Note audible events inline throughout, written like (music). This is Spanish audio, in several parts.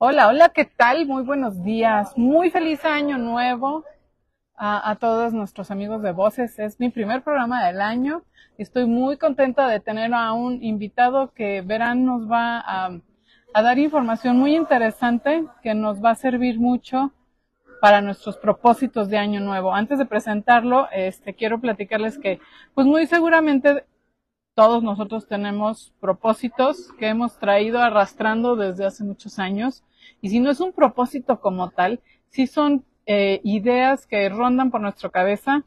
Hola, hola, ¿qué tal? Muy buenos días. Muy feliz año nuevo a, todos nuestros amigos de Voces. Es mi primer programa del año. Estoy muy contenta de tener a un invitado que verán nos va a, a dar información muy interesante que nos va a servir mucho para nuestros propósitos de año nuevo. Antes de presentarlo, este, quiero platicarles que, pues muy seguramente todos nosotros tenemos propósitos que hemos traído arrastrando desde hace muchos años y si no es un propósito como tal, si son eh, ideas que rondan por nuestra cabeza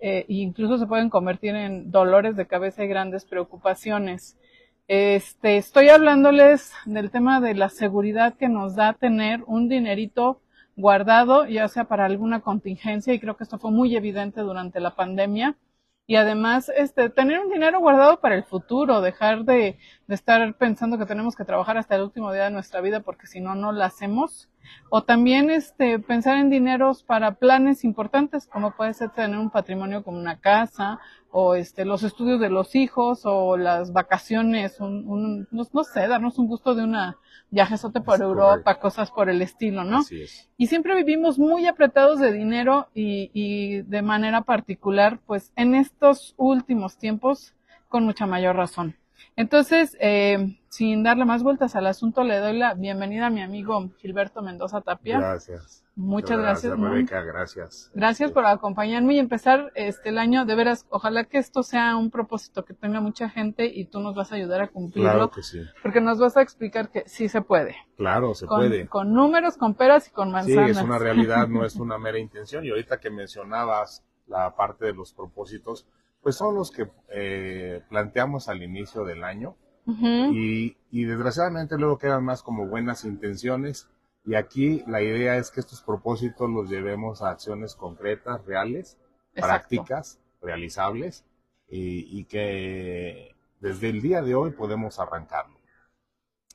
eh, e incluso se pueden convertir en dolores de cabeza y grandes preocupaciones. Este, estoy hablándoles del tema de la seguridad que nos da tener un dinerito guardado, ya sea para alguna contingencia, y creo que esto fue muy evidente durante la pandemia, y además este tener un dinero guardado para el futuro, dejar de, de, estar pensando que tenemos que trabajar hasta el último día de nuestra vida porque si no no lo hacemos. O también este pensar en dineros para planes importantes como puede ser tener un patrimonio como una casa o este los estudios de los hijos o las vacaciones un, un no, no, sé darnos un gusto de una viajesote por Europa cosas por el estilo no Así es. y siempre vivimos muy apretados de dinero y, y de manera particular pues en estos últimos tiempos con mucha mayor razón. Entonces, eh, sin darle más vueltas al asunto, le doy la bienvenida a mi amigo Gilberto Mendoza Tapia. Gracias. Muchas gracias. Gracias, Rebeca, gracias. Gracias por acompañarme y empezar este el año. De veras, ojalá que esto sea un propósito que tenga mucha gente y tú nos vas a ayudar a cumplirlo. Claro que sí. Porque nos vas a explicar que sí se puede. Claro, se con, puede. Con números, con peras y con Sí, manzanas. es una realidad, no es (laughs) una mera intención. Y ahorita que mencionabas la parte de los propósitos, pues son los que eh, planteamos al inicio del año. Y, y desgraciadamente luego quedan más como buenas intenciones. Y aquí la idea es que estos propósitos los llevemos a acciones concretas, reales, Exacto. prácticas, realizables, y, y que desde el día de hoy podemos arrancarlo.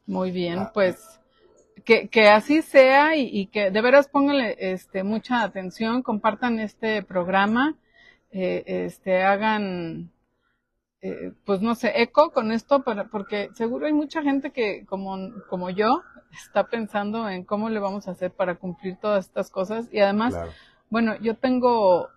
Muy bien, Ah, pues que, que así sea y, y que de veras pónganle este, mucha atención, compartan este programa, eh, este, hagan, eh, pues no sé, eco con esto, para, porque seguro hay mucha gente que, como, como yo, está pensando en cómo le vamos a hacer para cumplir todas estas cosas y además Claro. bueno, yo tengo,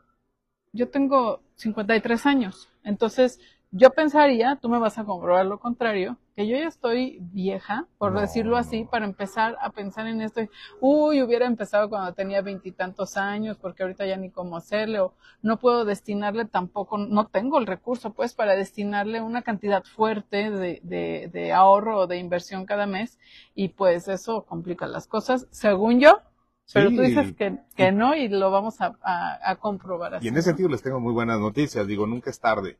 yo tengo 53 años, entonces yo pensaría, tú me vas a comprobar lo contrario, que yo ya estoy vieja, por No, decirlo así, no. para empezar a pensar en esto. Uy, hubiera empezado cuando tenía veintitantos años, porque ahorita ya ni cómo hacerle, o no puedo destinarle tampoco, no tengo el recurso, pues, para destinarle una cantidad fuerte de, de, de ahorro o de inversión cada mes, y pues eso complica las cosas, según yo, pero Sí, tú dices que, que no y lo vamos a, a, a comprobar así. Y en ese ¿no? sentido les tengo muy buenas noticias. Digo, nunca es tarde.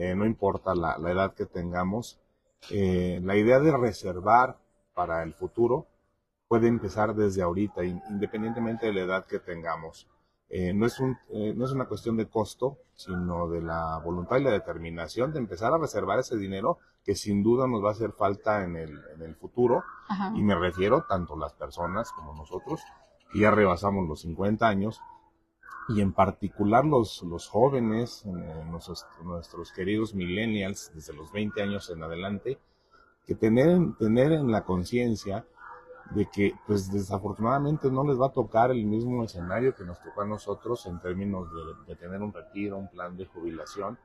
Eh, no importa la, la edad que tengamos. Eh, la idea de reservar para el futuro puede empezar desde ahorita, in- independientemente de la edad que tengamos. Eh, no, es un, no es una cuestión de costo, sino de la voluntad y la determinación de empezar a reservar ese dinero que sin duda nos va a hacer falta en el, en el futuro. Ajá. Y me refiero tanto las personas como nosotros, que ya rebasamos los 50 años, y en particular los, los jóvenes, eh, nuestros, queridos millennials, desde los 20 años en adelante, que tener, tener en la conciencia de que, pues desafortunadamente no les va a tocar el mismo escenario que nos tocó a nosotros en términos de, de tener un retiro, un plan de jubilación,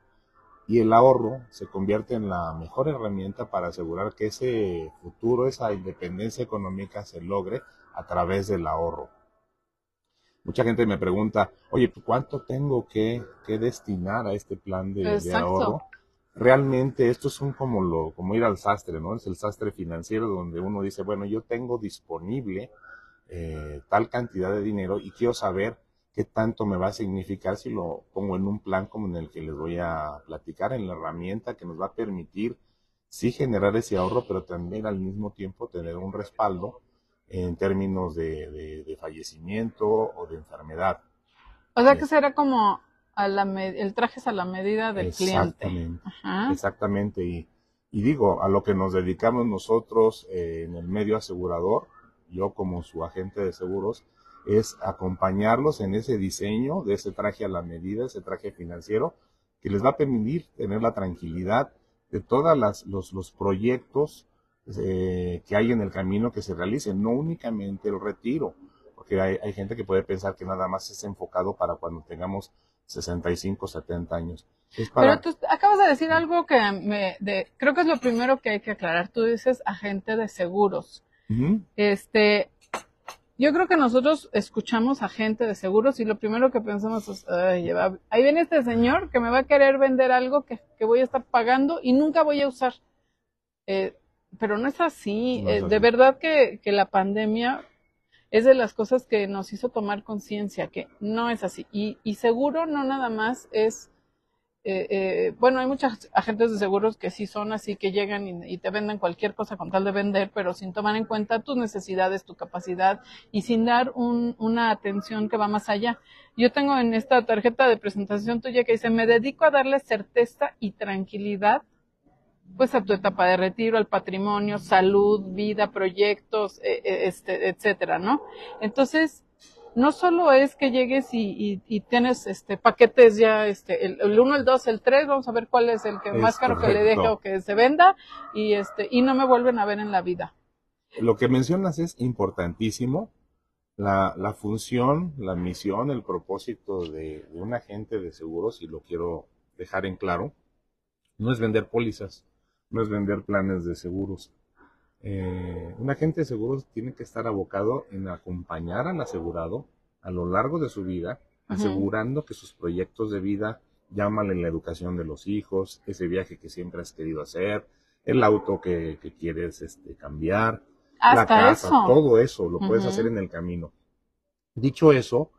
y el ahorro se convierte en la mejor herramienta para asegurar que ese futuro, esa independencia económica se logre a través del ahorro. Mucha gente me pregunta, oye, ¿cuánto tengo que, que destinar a este plan de, ahorro? Realmente esto es un como lo, como ir al sastre, ¿no? Es el sastre financiero donde uno dice, bueno, yo tengo disponible eh, tal cantidad de dinero y quiero saber qué tanto me va a significar si lo pongo en un plan como en el que les voy a platicar, en la herramienta que nos va a permitir sí generar ese ahorro, pero también al mismo tiempo tener un respaldo en términos de, de- de fallecimiento o de enfermedad. O sea que será como a la el traje es a la medida del cliente. Exactamente. Ajá. Exactamente. Y, y digo, a lo que nos dedicamos nosotros eh, en el medio asegurador, yo como su agente de seguros, es acompañarlos en ese diseño de ese traje a la medida, ese traje financiero, que les va a permitir tener la tranquilidad de todos los, los proyectos eh, que hay en el camino que se realice, no únicamente el retiro, porque hay, hay gente que puede pensar que nada más es enfocado para cuando tengamos 65, 70 años. Es para- Pero tú acabas de decir algo que me, de, creo que es lo primero que hay que aclarar. Tú dices agente de seguros. Este, yo creo que nosotros escuchamos a gente de seguros y lo primero que pensamos es, "Ay, ahí viene este señor que me va a querer vender algo que, que voy a estar pagando y nunca voy a usar. Eh, pero no es así. No es Eh, de verdad que, que la pandemia es de las cosas que nos hizo tomar conciencia, que no es así. Y, y seguro no nada más es eh, eh, bueno, hay muchos agentes de seguros que sí son así, que llegan y, y te venden cualquier cosa con tal de vender, pero sin tomar en cuenta tus necesidades, tu capacidad y sin dar un- una atención que va más allá. Yo tengo en esta tarjeta de presentación tuya que dice, me dedico a darle certeza y tranquilidad pues a tu etapa de retiro, al patrimonio, salud, vida, proyectos, eh, eh, este, etcétera, ¿no? Entonces, no solo es que llegues y, y- y tienes este paquetes ya, este, el, el 1, el 2, el 3, vamos a ver cuál es el que Es más caro que le deje o que se venda, y este, y no me vuelven a ver en la vida. Lo que mencionas es importantísimo. La, la función, la misión, el propósito de, de un agente de seguros, y lo quiero dejar en claro, no es vender pólizas, no es vender planes de seguros. Eh, un agente de seguros tiene que estar abocado en acompañar al asegurado a lo largo de su vida, asegurando que sus proyectos de vida, llámale la educación de los hijos, ese viaje que siempre has querido hacer, el auto que, que quieres este, cambiar, la casa, eso. todo eso lo puedes hacer en el camino. Dicho eso,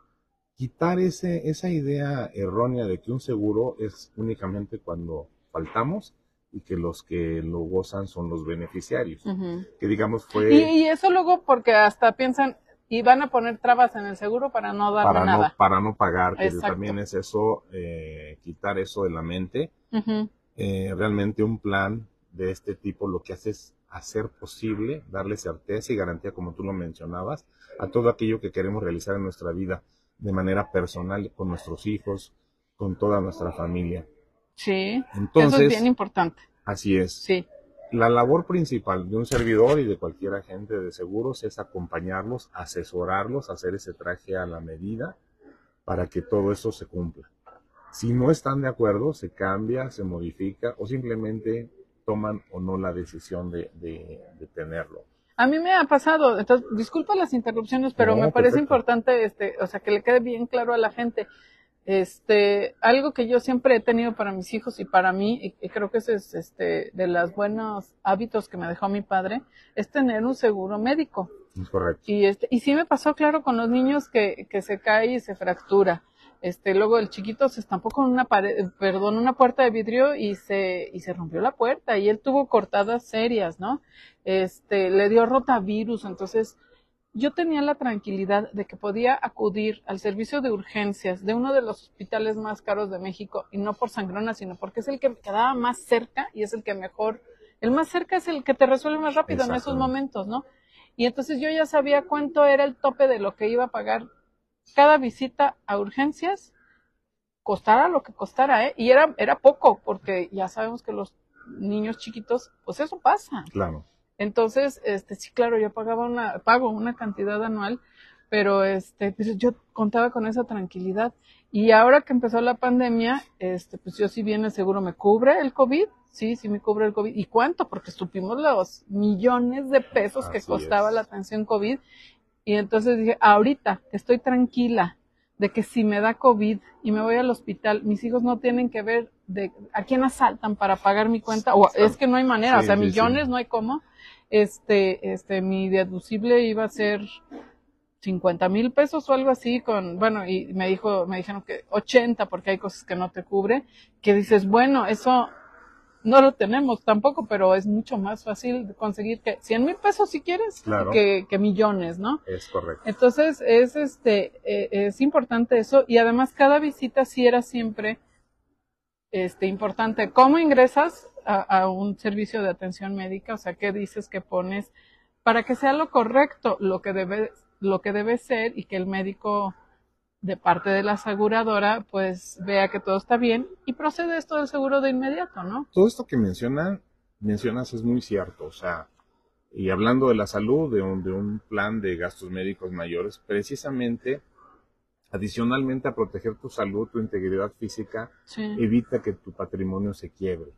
quitar ese, esa idea errónea de que un seguro es únicamente cuando faltamos y que los que lo gozan son los beneficiarios. Que digamos fue y, y eso luego porque hasta piensan, y van a poner trabas en el seguro para no darme para no, para no pagar, que también es eso, eh, quitar eso de la mente. Eh, realmente un plan de este tipo lo que hace es hacer posible, darle certeza y garantía, como tú lo mencionabas, a todo aquello que queremos realizar en nuestra vida de manera personal, con nuestros hijos, con toda nuestra familia. Sí, eso Entonces, es bien importante. así es. Sí. La labor principal de un servidor y de cualquier agente de seguros es acompañarlos, asesorarlos, hacer ese traje a la medida para que todo eso se cumpla. Si no están de acuerdo, se cambia, se modifica o simplemente toman o no la decisión de, de- de tenerlo. A mí me ha pasado, entonces, disculpa las interrupciones, pero No, me parece perfecto. importante, este, o sea, que le quede bien claro a la gente. Este, algo que yo siempre he tenido para mis hijos y para mí, y, y creo que ese es, este, de los buenos hábitos que me dejó mi padre, es tener un seguro médico. Es correcto. Y este, y sí me pasó, claro, con los niños que, que se cae y se fractura. Este, luego el chiquito se estampó con una pared, perdón, una puerta de vidrio y se, y se rompió la puerta y él tuvo cortadas serias, ¿no? Este, le dio rotavirus, entonces yo tenía la tranquilidad de que podía acudir al servicio de urgencias de uno de los hospitales más caros de México y no por sangrona, sino porque es el que me quedaba más cerca y es el que mejor, el más cerca es el que te resuelve más rápido en esos momentos, ¿no? Y entonces yo ya sabía cuánto era el tope de lo que iba a pagar cada visita a urgencias, costara lo que costara, ¿eh? Y era, era poco, porque ya sabemos que los niños chiquitos, pues eso pasa. Claro. Entonces, este, sí, claro, yo pagaba una, pago una cantidad anual, pero este, pues yo contaba con esa tranquilidad. Y ahora que empezó la pandemia, este, pues yo si bien el seguro me cubre el COVID, sí, sí me cubre el COVID. ¿Y cuánto? Porque supimos los millones de pesos que costaba es. la atención COVID. Y entonces dije, ahorita estoy tranquila de que si me da COVID y me voy al hospital, mis hijos no tienen que ver de a quién asaltan para pagar mi cuenta, o es que no hay manera, Sí, o sea, sí. millones no hay cómo. Este, este, mi deducible iba a ser 50 mil pesos o algo así con, bueno, y me dijo, me dijeron que 80 porque hay cosas que no te cubre, que dices, bueno, eso no lo tenemos tampoco, pero es mucho más fácil conseguir que 100 mil pesos si quieres Claro. que, que millones, ¿no? Es correcto. Entonces es este eh, es importante eso y además cada visita sí era siempre este importante. ¿Cómo ingresas a, a un servicio de atención médica? O sea, ¿qué dices que pones para que sea lo correcto, lo que debe lo que debe ser y que el médico de parte de la aseguradora pues vea que todo está bien y procede esto del seguro de inmediato, ¿no? Todo esto que mencionan, mencionas es muy cierto. O sea, Y hablando de la salud, de un, de un plan de gastos médicos mayores, precisamente, adicionalmente a proteger tu salud, tu integridad física, Sí. evita que tu patrimonio se quiebre.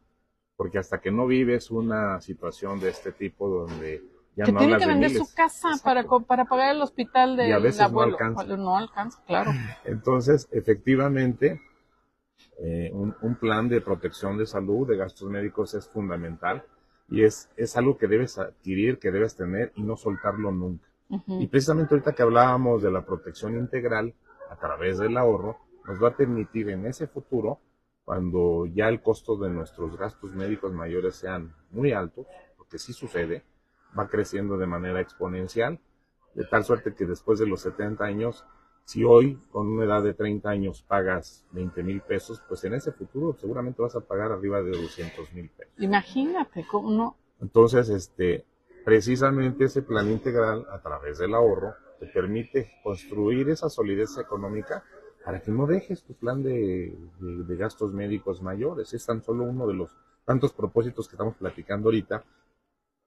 Porque hasta que no vives una situación de este tipo donde que tiene que de vender miles. su casa Exacto. para, para pagar el hospital del Y a veces no abuelo. alcanza. No alcanza, claro. Entonces, efectivamente, eh, un, un plan de protección de salud, de gastos médicos es fundamental y es, es algo que debes adquirir, que debes tener y no soltarlo nunca. Y precisamente ahorita que hablábamos de la protección integral a través del ahorro, nos va a permitir en ese futuro, cuando ya el costo de nuestros gastos médicos mayores sean muy altos, porque sí sucede, va creciendo de manera exponencial, de tal suerte que después de los 70 años, si hoy con una edad de 30 años pagas 20 mil pesos, pues en ese futuro seguramente vas a pagar arriba de 200 mil pesos. Imagínate, cómo no. Entonces, este, precisamente ese plan integral a través del ahorro te permite construir esa solidez económica para que no dejes tu plan de, de- de gastos médicos mayores. Es tan solo uno de los tantos propósitos que estamos platicando ahorita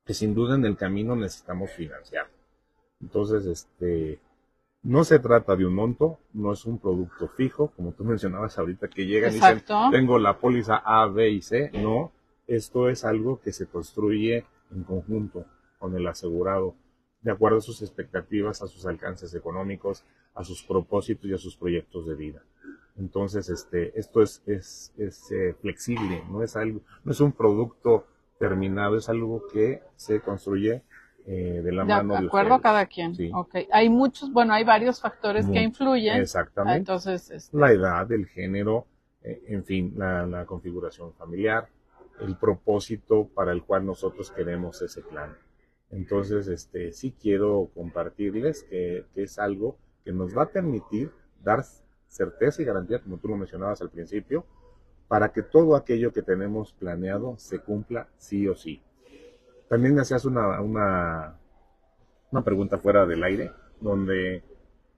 que sin duda en el camino necesitamos financiar. Entonces, este, no se trata de un monto, no es un producto fijo, como tú (laughs) mencionabas ahorita, que llegan y dicen, tengo la póliza A, B y C. No, esto es algo que se construye en conjunto con el asegurado, de acuerdo a sus expectativas, a sus alcances económicos, a sus propósitos y a sus proyectos de vida. Entonces, este, esto es, es, es eh, flexible, no es algo, no es un producto terminado, es algo que se construye eh, de la De mano de acuerdo a cada quien. Sí. Ok. Hay muchos, bueno, hay varios factores que influyen. Ah, Exactamente. Entonces, este, la edad, el género, eh, en fin, la, la configuración familiar, el propósito para el cual nosotros queremos ese plan. Entonces, este, sí quiero compartirles que, que es algo que nos va a permitir dar certeza y garantía, como tú lo mencionabas al principio, para que todo aquello que tenemos planeado se cumpla sí o sí. También me hacías una, una, una pregunta fuera del aire, donde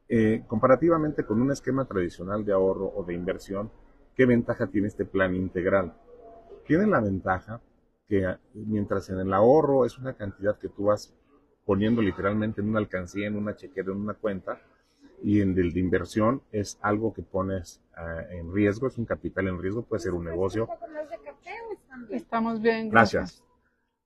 eh, comparativamente con un esquema tradicional de ahorro o de inversión, ¿qué ventaja tiene este plan integral? Tiene la ventaja que ah, mientras en el ahorro es una cantidad que tú vas poniendo literalmente en una alcancía, en una chequera, en una cuenta, y en el de inversión es algo que pones ah, en riesgo, es un capital en riesgo, puede ser un negocio, estamos bien. Gracias.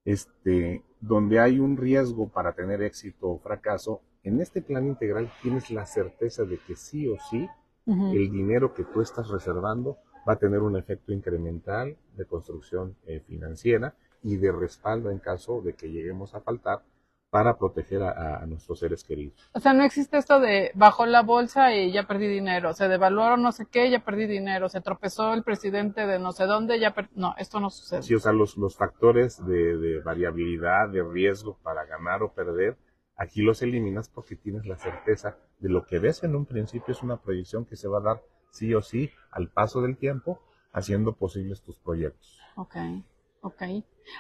Este, donde hay un riesgo para tener éxito o fracaso, en este plan integral tienes la certeza de que sí o sí el dinero que tú estás reservando va a tener un efecto incremental de construcción eh, financiera y de respaldo en caso de que lleguemos a faltar para proteger a, a nuestros seres queridos. O sea, no existe esto de bajó la bolsa y ya perdí dinero, se devaluaron no sé qué, ya perdí dinero, se tropezó el presidente de no sé dónde, ya per- No, esto no sucede. Sí, o sea, los, los factores de, de variabilidad, de riesgo para ganar o perder, aquí los eliminas porque tienes la certeza de lo que ves en un principio es una proyección que se va a dar sí o sí al paso del tiempo, haciendo posibles tus proyectos. Ok, ok.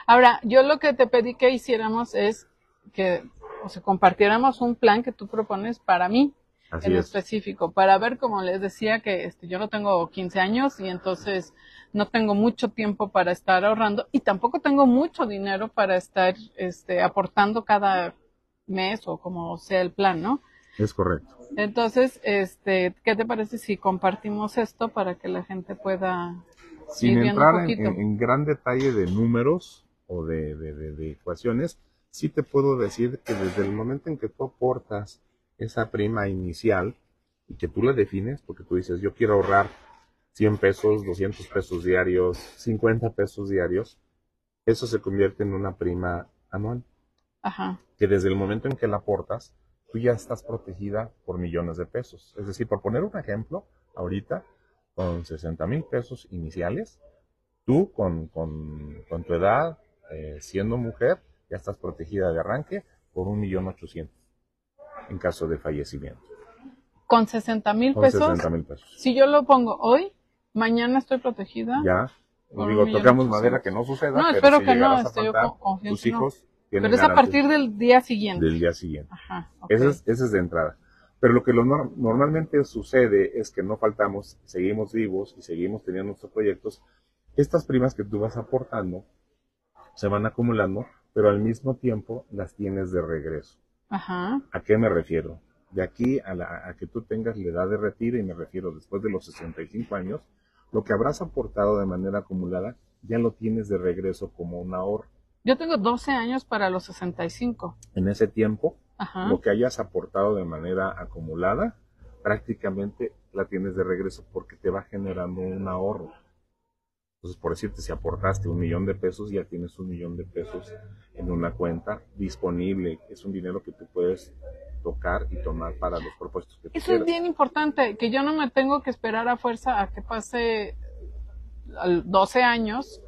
Ahora, yo lo que te pedí que hiciéramos es que, o sea, compartiéramos un plan que tú propones para mí, Así en es. específico, para ver, como les decía, que este, yo no tengo 15 años y entonces no tengo mucho tiempo para estar ahorrando y tampoco tengo mucho dinero para estar este, aportando cada mes o como sea el plan, ¿no? Es correcto. Entonces, este, ¿qué te parece si compartimos esto para que la gente pueda Sin ir viendo un entrar en, poquito? en- en gran detalle de números o de, de- de- de ecuaciones, sí te puedo decir que desde el momento en que tú aportas esa prima inicial y que tú la defines, porque tú dices, yo quiero ahorrar 100 pesos, 200 pesos diarios, 50 pesos diarios, eso se convierte en una prima anual, Ajá, que desde el momento en que la aportas, tú ya estás protegida por millones de pesos. Es decir, por poner un ejemplo, ahorita, con 60 mil pesos iniciales, tú con, con, con tu edad, eh, siendo mujer, ya estás protegida de arranque por un millón ochocientos en caso de fallecimiento. con 60 mil Con pesos, 60 mil pesos. si yo lo pongo hoy, mañana estoy protegida. Ya, digo, tocamos madera que no suceda, No, pero espero si que no, este, yo faltar, co- confío en tus hijos Pero es a partir del día siguiente. del día siguiente. Ajá. Ese es, ese es de entrada. Pero lo que lo nor- normalmente sucede es que no faltamos, seguimos vivos y seguimos teniendo nuestros proyectos. Estas primas que tú vas aportando se van acumulando pero al mismo tiempo las tienes de regreso. Ajá. ¿A qué me refiero? De aquí a, la, a que tú tengas la edad de retiro, y me refiero después de los 65 años, lo que habrás aportado de manera acumulada ya lo tienes de regreso como un ahorro. Yo tengo 12 años para los 65. En ese tiempo, Ajá. lo que hayas aportado de manera acumulada, prácticamente la tienes de regreso porque te va generando un ahorro. Entonces, por decirte, si aportaste un millón de pesos, ya tienes un millón de pesos en una cuenta disponible. Es un dinero que tú puedes tocar y tomar para los propósitos que tú Eso es bien importante, que yo no me tengo que esperar a fuerza a que pase al 12 años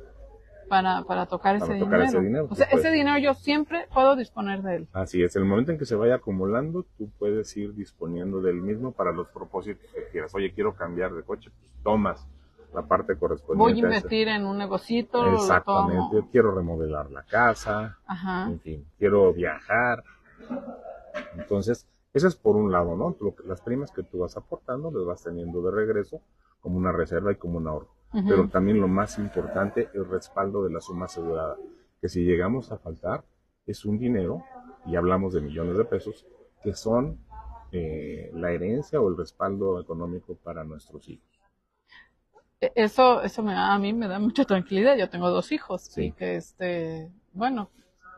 para, para tocar, Para ese, tocar dinero. ese dinero, O sea, ese dinero yo siempre puedo disponer de él. Así es, el momento en que se vaya acumulando, tú puedes ir disponiendo del mismo para los propósitos que quieras. Oye, quiero cambiar de coche, pues tomas la parte correspondiente. Voy a invertir en un negocito, lo Exactamente, tomo. quiero remodelar la casa, Ajá. en fin, quiero viajar. Entonces, eso es por un lado, ¿no? Lo que- las primas que tú vas aportando las vas teniendo de regreso como una reserva y como un ahorro. Pero también lo más importante, el respaldo de la suma asegurada, que si llegamos a faltar, es un dinero, y hablamos de millones de pesos, que son eh, la herencia o el respaldo económico para nuestros hijos. E- Eso, eso me da, a mí me da mucha tranquilidad. Yo tengo dos hijos Sí. y que este, bueno,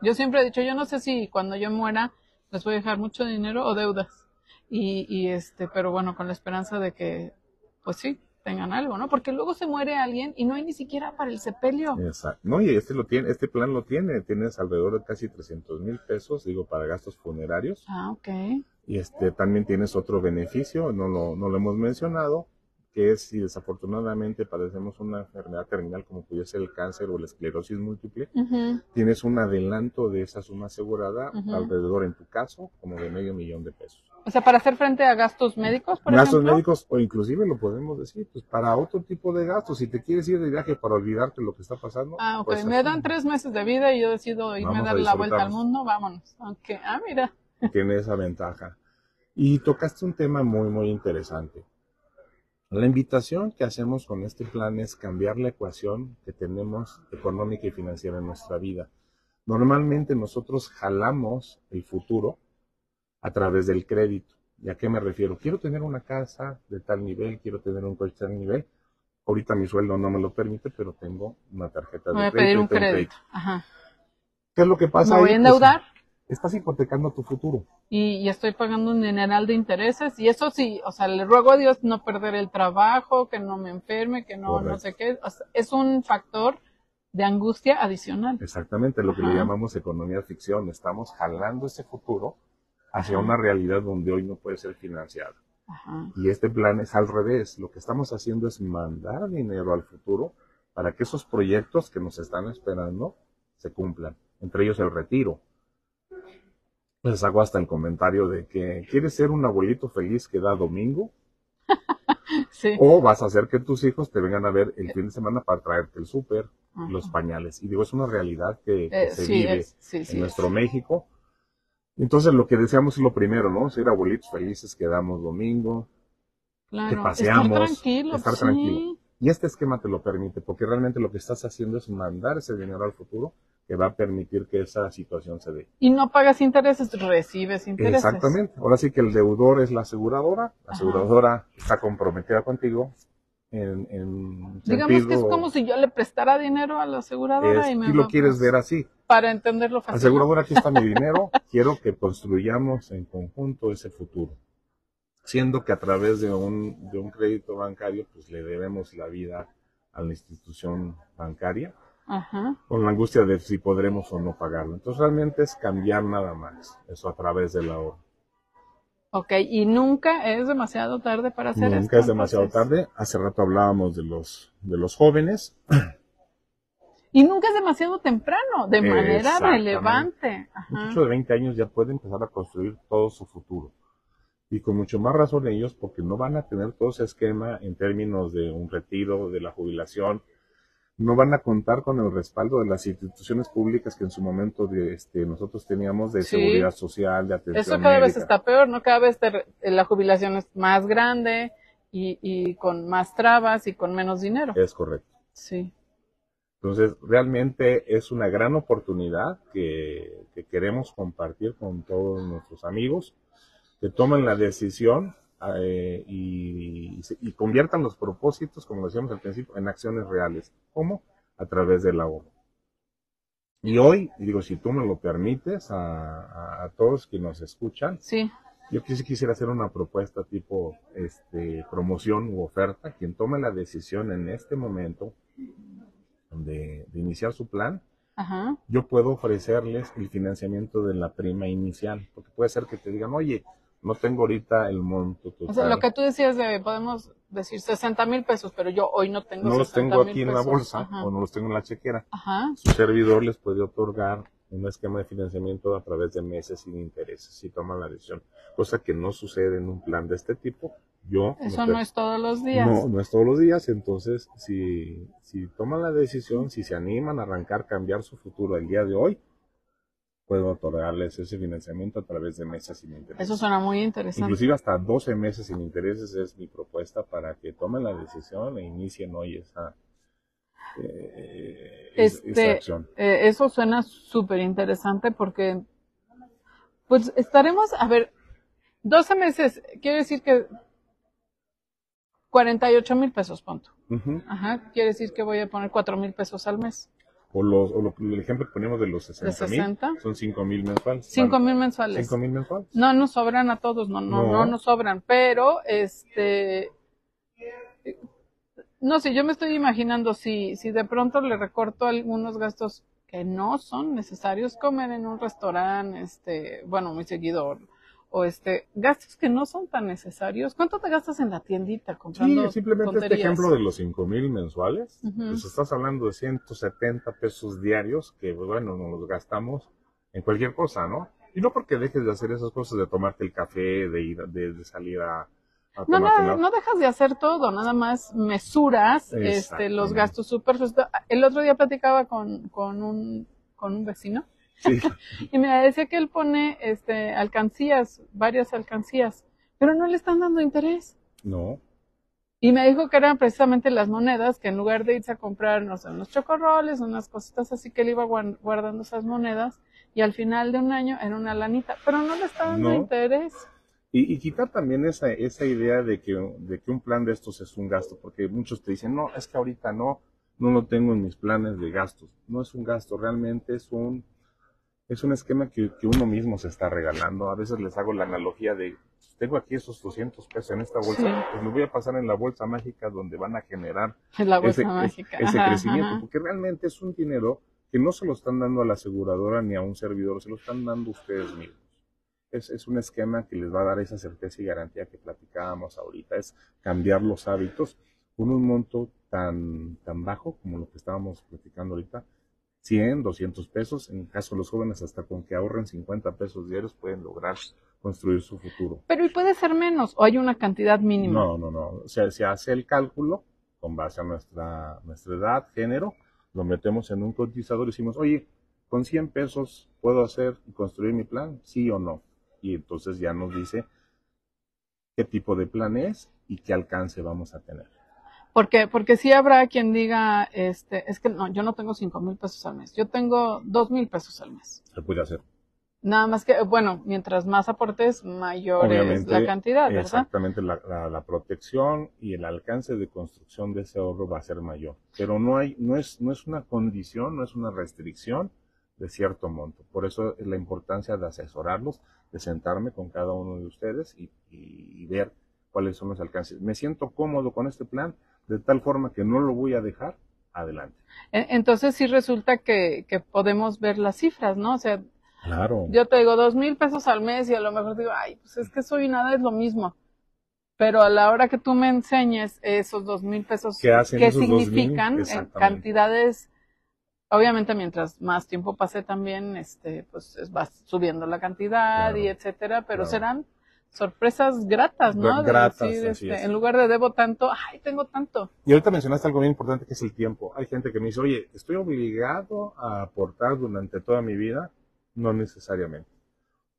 yo siempre he dicho, yo no sé si cuando yo muera les voy a dejar mucho dinero o deudas. Y, y este, pero bueno, con la esperanza de que, pues sí, tengan algo, ¿no? Porque luego se muere alguien y no hay ni siquiera para el sepelio. Exacto. No, y este lo tiene, este plan lo tiene, tienes alrededor de casi 300 mil pesos, digo, para gastos funerarios. Ah, ok. Y este también tienes otro beneficio, no lo, no lo hemos mencionado, que es si desafortunadamente padecemos una enfermedad terminal como pudiera ser el cáncer o la esclerosis múltiple, tienes un adelanto de esa suma asegurada alrededor en tu caso como de medio millón de pesos. O sea, para hacer frente a gastos médicos, por gastos ejemplo. médicos o inclusive lo podemos decir, pues para otro tipo de gastos, si te quieres ir de viaje para olvidarte lo que está pasando. Ah, ok. pues, me dan tres meses de vida y yo decido irme a a dar la vuelta al mundo, vámonos. Aunque, ah, mira. tiene esa ventaja. Y tocaste un tema muy, muy interesante. La invitación que hacemos con este plan es cambiar la ecuación que tenemos económica y financiera en nuestra vida. Normalmente nosotros jalamos el futuro a través del crédito. ¿Y a qué me refiero? Quiero tener una casa de tal nivel, quiero tener un coche de tal nivel. Ahorita mi sueldo no me lo permite, pero tengo una tarjeta de voy a crédito. pedir un crédito. Ajá. ¿Qué es lo que pasa? Me voy ahí? a Pues, endeudar estás hipotecando tu futuro. y, y estoy pagando un dineral de intereses. Y eso sí, o sea, le ruego a Dios no perder el trabajo, que no me enferme, que no, no sé qué. O sea, es un factor de angustia adicional. Exactamente, lo que le llamamos economía ficción. Estamos jalando ese futuro hacia Ajá. una realidad donde hoy no puede ser financiado. Ajá. Y este plan es al revés. Lo que estamos haciendo es mandar dinero al futuro para que esos proyectos que nos están esperando se cumplan. Entre ellos el retiro. Les hago hasta el comentario de que quieres ser un abuelito feliz que da domingo (laughs) Sí. o vas a hacer que tus hijos te vengan a ver el fin de semana para traerte el súper, los pañales. Y digo, es una realidad que, que Eh, se sí, vive es, sí, en es. nuestro México. Entonces lo que deseamos es lo primero, ¿no? Ser abuelitos felices que damos domingo. Claro, que paseamos, estar tranquilo, estar tranquilo. Y este esquema te lo permite, porque realmente lo que estás haciendo es mandar ese dinero al futuro que va a permitir que esa situación se dé. Y no pagas intereses, recibes intereses. Exactamente. Ahora sí que el deudor es la aseguradora. La Ajá. aseguradora está comprometida contigo en, en Digamos que es como si yo le prestara dinero a la aseguradora es- y me si lo quieres ver así. para entenderlo fácil. Aseguradora, aquí está mi (laughs) dinero. Quiero que construyamos en conjunto ese futuro. Siendo que a través de un, de un crédito bancario, pues le debemos la vida a la institución bancaria, Ajá. con la angustia de si podremos o no pagarlo. Entonces realmente es cambiar nada más, eso a través del ahorro. Ok, y nunca es demasiado tarde para hacer esto. Nunca es demasiado entonces. tarde. Hace rato hablábamos de los, de los jóvenes. (clears throat) Y nunca es demasiado temprano, de manera relevante. Ajá. muchacho de 20 años ya puede empezar a construir todo su futuro. Y con mucho más razón ellos, porque no van a tener todo ese esquema en términos de un retiro, de la jubilación. No van a contar con el respaldo de las instituciones públicas que en su momento de, este, nosotros teníamos de Sí. seguridad social, de atención Eso cada vez está peor, ¿no? Cada vez te- la jubilación es más grande y, y con más trabas y con menos dinero. Es correcto. Sí. Entonces, realmente es una gran oportunidad que, que queremos compartir con todos nuestros amigos, que tomen la decisión eh, y, y, conviertan los propósitos, como decíamos al principio, en acciones reales. ¿Cómo? A través del ahorro. Y hoy, digo, si tú me lo permites, a, a, todos que nos escuchan, sí. yo quisiera hacer una propuesta tipo este, promoción u oferta. Quien tome la decisión en este momento de, de iniciar su plan, Ajá. yo puedo ofrecerles el financiamiento de la prima inicial, porque puede ser que te digan, oye, no tengo ahorita el monto total. O sea, lo que tú decías de, podemos decir 60 mil pesos, pero yo hoy no tengo No los tengo aquí en la bolsa Ajá. o no los tengo en la chequera. Ajá. Su servidor les puede otorgar un esquema de financiamiento a través de meses sin intereses si toman la decisión, cosa que no sucede en un plan de este tipo. Yo Eso no es todos los días. no, no es todos los días, entonces si, si toman la decisión, si se animan a arrancar, cambiar su futuro el día de hoy, puedo otorgarles ese financiamiento a través de meses sin intereses. Eso suena muy interesante. Inclusive hasta 12 meses sin intereses es mi propuesta para que tomen la decisión e inicien hoy esa, eh, es- esa Este, acción. eh, eso suena súper interesante porque, pues estaremos, a ver, 12 meses, quiere decir que 48 mil pesos, punto. Ajá, quiere decir que voy a poner 4 mil pesos al mes. O, los, o lo- el ejemplo que ponemos de los 60 mil, 60? son 5 mil mensuales. 5 mil mensuales. 5 mil mensuales. No nos sobran a todos, no, no, No. no nos sobran, pero este no sé, yo me estoy imaginando si, si de pronto le recorto algunos gastos que no son necesarios comer en un restaurante, este, bueno, muy seguido, o este, gastos que no son tan necesarios. ¿Cuánto te gastas en la tiendita comprando Sí, simplemente este ejemplo de los 5 mil mensuales, Ujú. pues estás hablando de 170 pesos diarios que, bueno, nos los gastamos en cualquier cosa, ¿no? Y no porque dejes de hacer esas cosas de tomarte el café, de ir, de, de salir a, a No, tomarte no, dejas de hacer todo, nada más mesuras este, los gastos superfluos. El otro día platicaba con, con, un, con un vecino Sí, (laughs) y me decía que él pone este, alcancías, varias alcancías, pero no le están dando interés. no, Y me dijo que eran precisamente las monedas, que en lugar de irse a comprar, no sé, unos chocorroles, unas cositas así, que él iba guar- guardando esas monedas y al final de un año era una lanita, pero no le está dando No. interés. Y, y quitar también esa, esa idea de que, de que un plan de estos es un gasto, porque muchos te dicen, no, es que ahorita no, no lo tengo en mis planes de gastos. No es un gasto, realmente es un, es un esquema que, que uno mismo se está regalando. A veces les hago la analogía de, tengo aquí esos 200 pesos en esta bolsa, Sí. pues me voy a pasar en la bolsa mágica donde van a generar La bolsa ese, mágica. ese Ajá, crecimiento, ajá. porque realmente es un dinero que no se lo están dando a la aseguradora ni a un servidor, se lo están dando ustedes mismos. Es, es un esquema que les va a dar esa certeza y garantía que platicábamos ahorita, es cambiar los hábitos con un monto tan, tan bajo como lo que estábamos platicando ahorita, 100, 200 pesos, en el caso de los jóvenes hasta con que ahorren 50 pesos diarios pueden lograr construir su futuro. Pero ¿y puede ser menos? ¿O hay una cantidad mínima? No, no, no. O sea, se hace el cálculo con base a nuestra, nuestra edad, género, lo metemos en un cotizador y decimos, oye, con 100 pesos puedo hacer y construir mi plan, sí o no. Y entonces ya nos dice qué tipo de plan es y qué alcance vamos a tener. Porque, porque sí habrá quien diga, este, es que no, yo no tengo cinco mil pesos al mes, yo tengo dos mil pesos al mes. Se puede hacer. Nada más que, bueno, mientras más aportes, mayor Obviamente, es la cantidad, ¿verdad? Exactamente, la, la- la protección y el alcance de construcción de ese ahorro va a ser mayor. Pero no hay, no es, no es una condición, no es una restricción de cierto monto. Por eso es la importancia de asesorarlos, de sentarme con cada uno de ustedes y, y- y ver cuáles son los alcances. Me siento cómodo con este plan, de tal forma que no lo voy a dejar adelante. Entonces sí resulta que, que podemos ver las cifras, ¿no? O sea, Claro. yo te digo dos mil pesos al mes y a lo mejor digo, ay, pues es que soy nada, es lo mismo. Pero a la hora que tú me enseñes esos dos mil pesos, ¿Qué 2,000? significan en Exactamente. cantidades, obviamente mientras más tiempo pase también, este, pues es- va subiendo la cantidad Claro. y etcétera, pero Claro. serán sorpresas gratas, ¿no? De Gratas, decir, así este, es. en lugar de debo tanto, ay, tengo tanto. Y ahorita mencionaste algo bien importante que es el tiempo. Hay gente que me dice, oye, ¿estoy obligado a aportar durante toda mi vida? No necesariamente.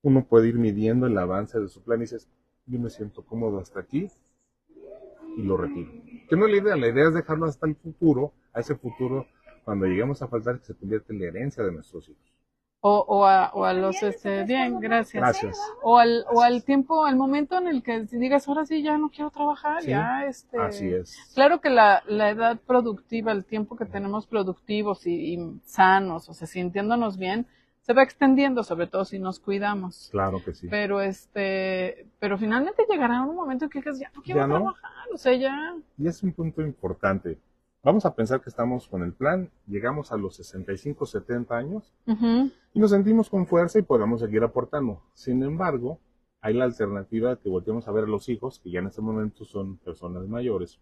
Uno puede ir midiendo el avance de su plan y dices, yo me siento cómodo hasta aquí y lo retiro. Que no es la idea, la idea es dejarlo hasta el futuro, a ese futuro cuando lleguemos a faltar, que se convierte en la herencia de nuestros hijos. O, o, a, o a los, este, bien, gracias. Gracias. O al, o al tiempo, al momento en el que digas, ahora sí, ya no quiero trabajar, Sí, ya, este. Así es. Claro que la, la edad productiva, el tiempo que tenemos productivos y, y sanos, o sea, sintiéndonos bien, se va extendiendo, sobre todo si nos cuidamos. Claro que sí. Pero este, pero finalmente llegará un momento en que digas, ya no quiero Ya no. trabajar, o sea, ya. Y es un punto importante. Vamos a pensar que estamos con el plan, llegamos a los 65, 70 años Ujú. y nos sentimos con fuerza y podemos seguir aportando. Sin embargo, hay la alternativa que volteemos a ver a los hijos, que ya en este momento son personas mayores.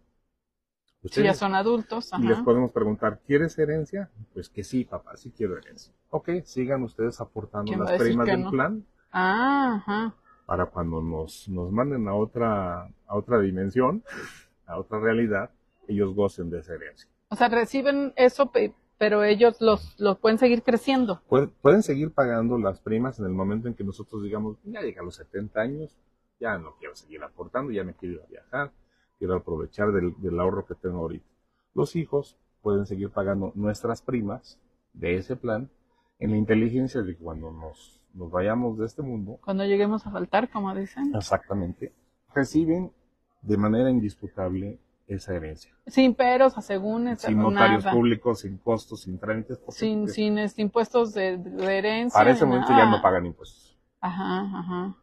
Si Ustedes- ya son adultos, y les podemos preguntar, ¿quieres herencia? Pues que sí, papá, sí quiero herencia. Ok, sigan ustedes aportando ¿Quién va a las primas del no? plan Ah, ajá. para cuando nos, nos manden a otra, a otra dimensión, a otra realidad, ellos gocen de esa herencia. O sea, reciben eso, pe- pero ellos los, los pueden seguir creciendo. Pueden, pueden seguir pagando las primas en el momento en que nosotros digamos, ya llega a los 70 años, ya no quiero seguir aportando, ya me quiero ir a viajar, quiero aprovechar del, del ahorro que tengo ahorita. Los hijos pueden seguir pagando nuestras primas de ese plan en la inteligencia de que cuando nos, nos vayamos de este mundo, Cuando lleguemos a faltar, como dicen. exactamente, reciben de manera indisputable esa herencia. Sin peros, asegún, Sin notarios nada. públicos, sin costos, sin trámites. Sin, sin este, impuestos de, de herencia. para ese momento nada. ya no pagan impuestos. Ajá, ajá.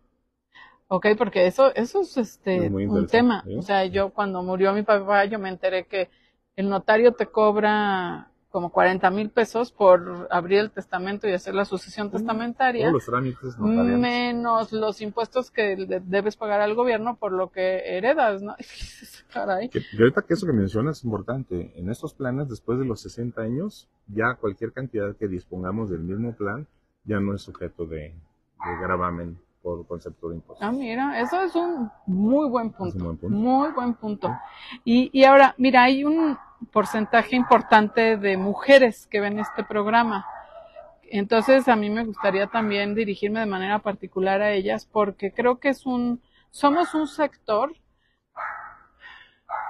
Ok, porque eso, eso es este Es un tema. ¿sí? O sea, yo cuando murió mi papá, yo me enteré que el notario te cobra como 40 mil pesos por abrir el testamento y hacer la sucesión testamentaria, Todos los trámites menos los impuestos que debes pagar al gobierno por lo que heredas, ¿no? (laughs) Caray. Que, y ahorita que eso que mencionas es importante. En estos planes, después de los 60 años, ya cualquier cantidad que dispongamos del mismo plan ya no es sujeto de, de gravamen por concepto de impuestos. Ah, mira, eso es un muy punto. Buen punto. Muy buen punto. Y, y ahora, mira, hay un porcentaje importante de mujeres que ven este programa. Entonces, a mí me gustaría también dirigirme de manera particular a ellas porque creo que es un, somos un sector.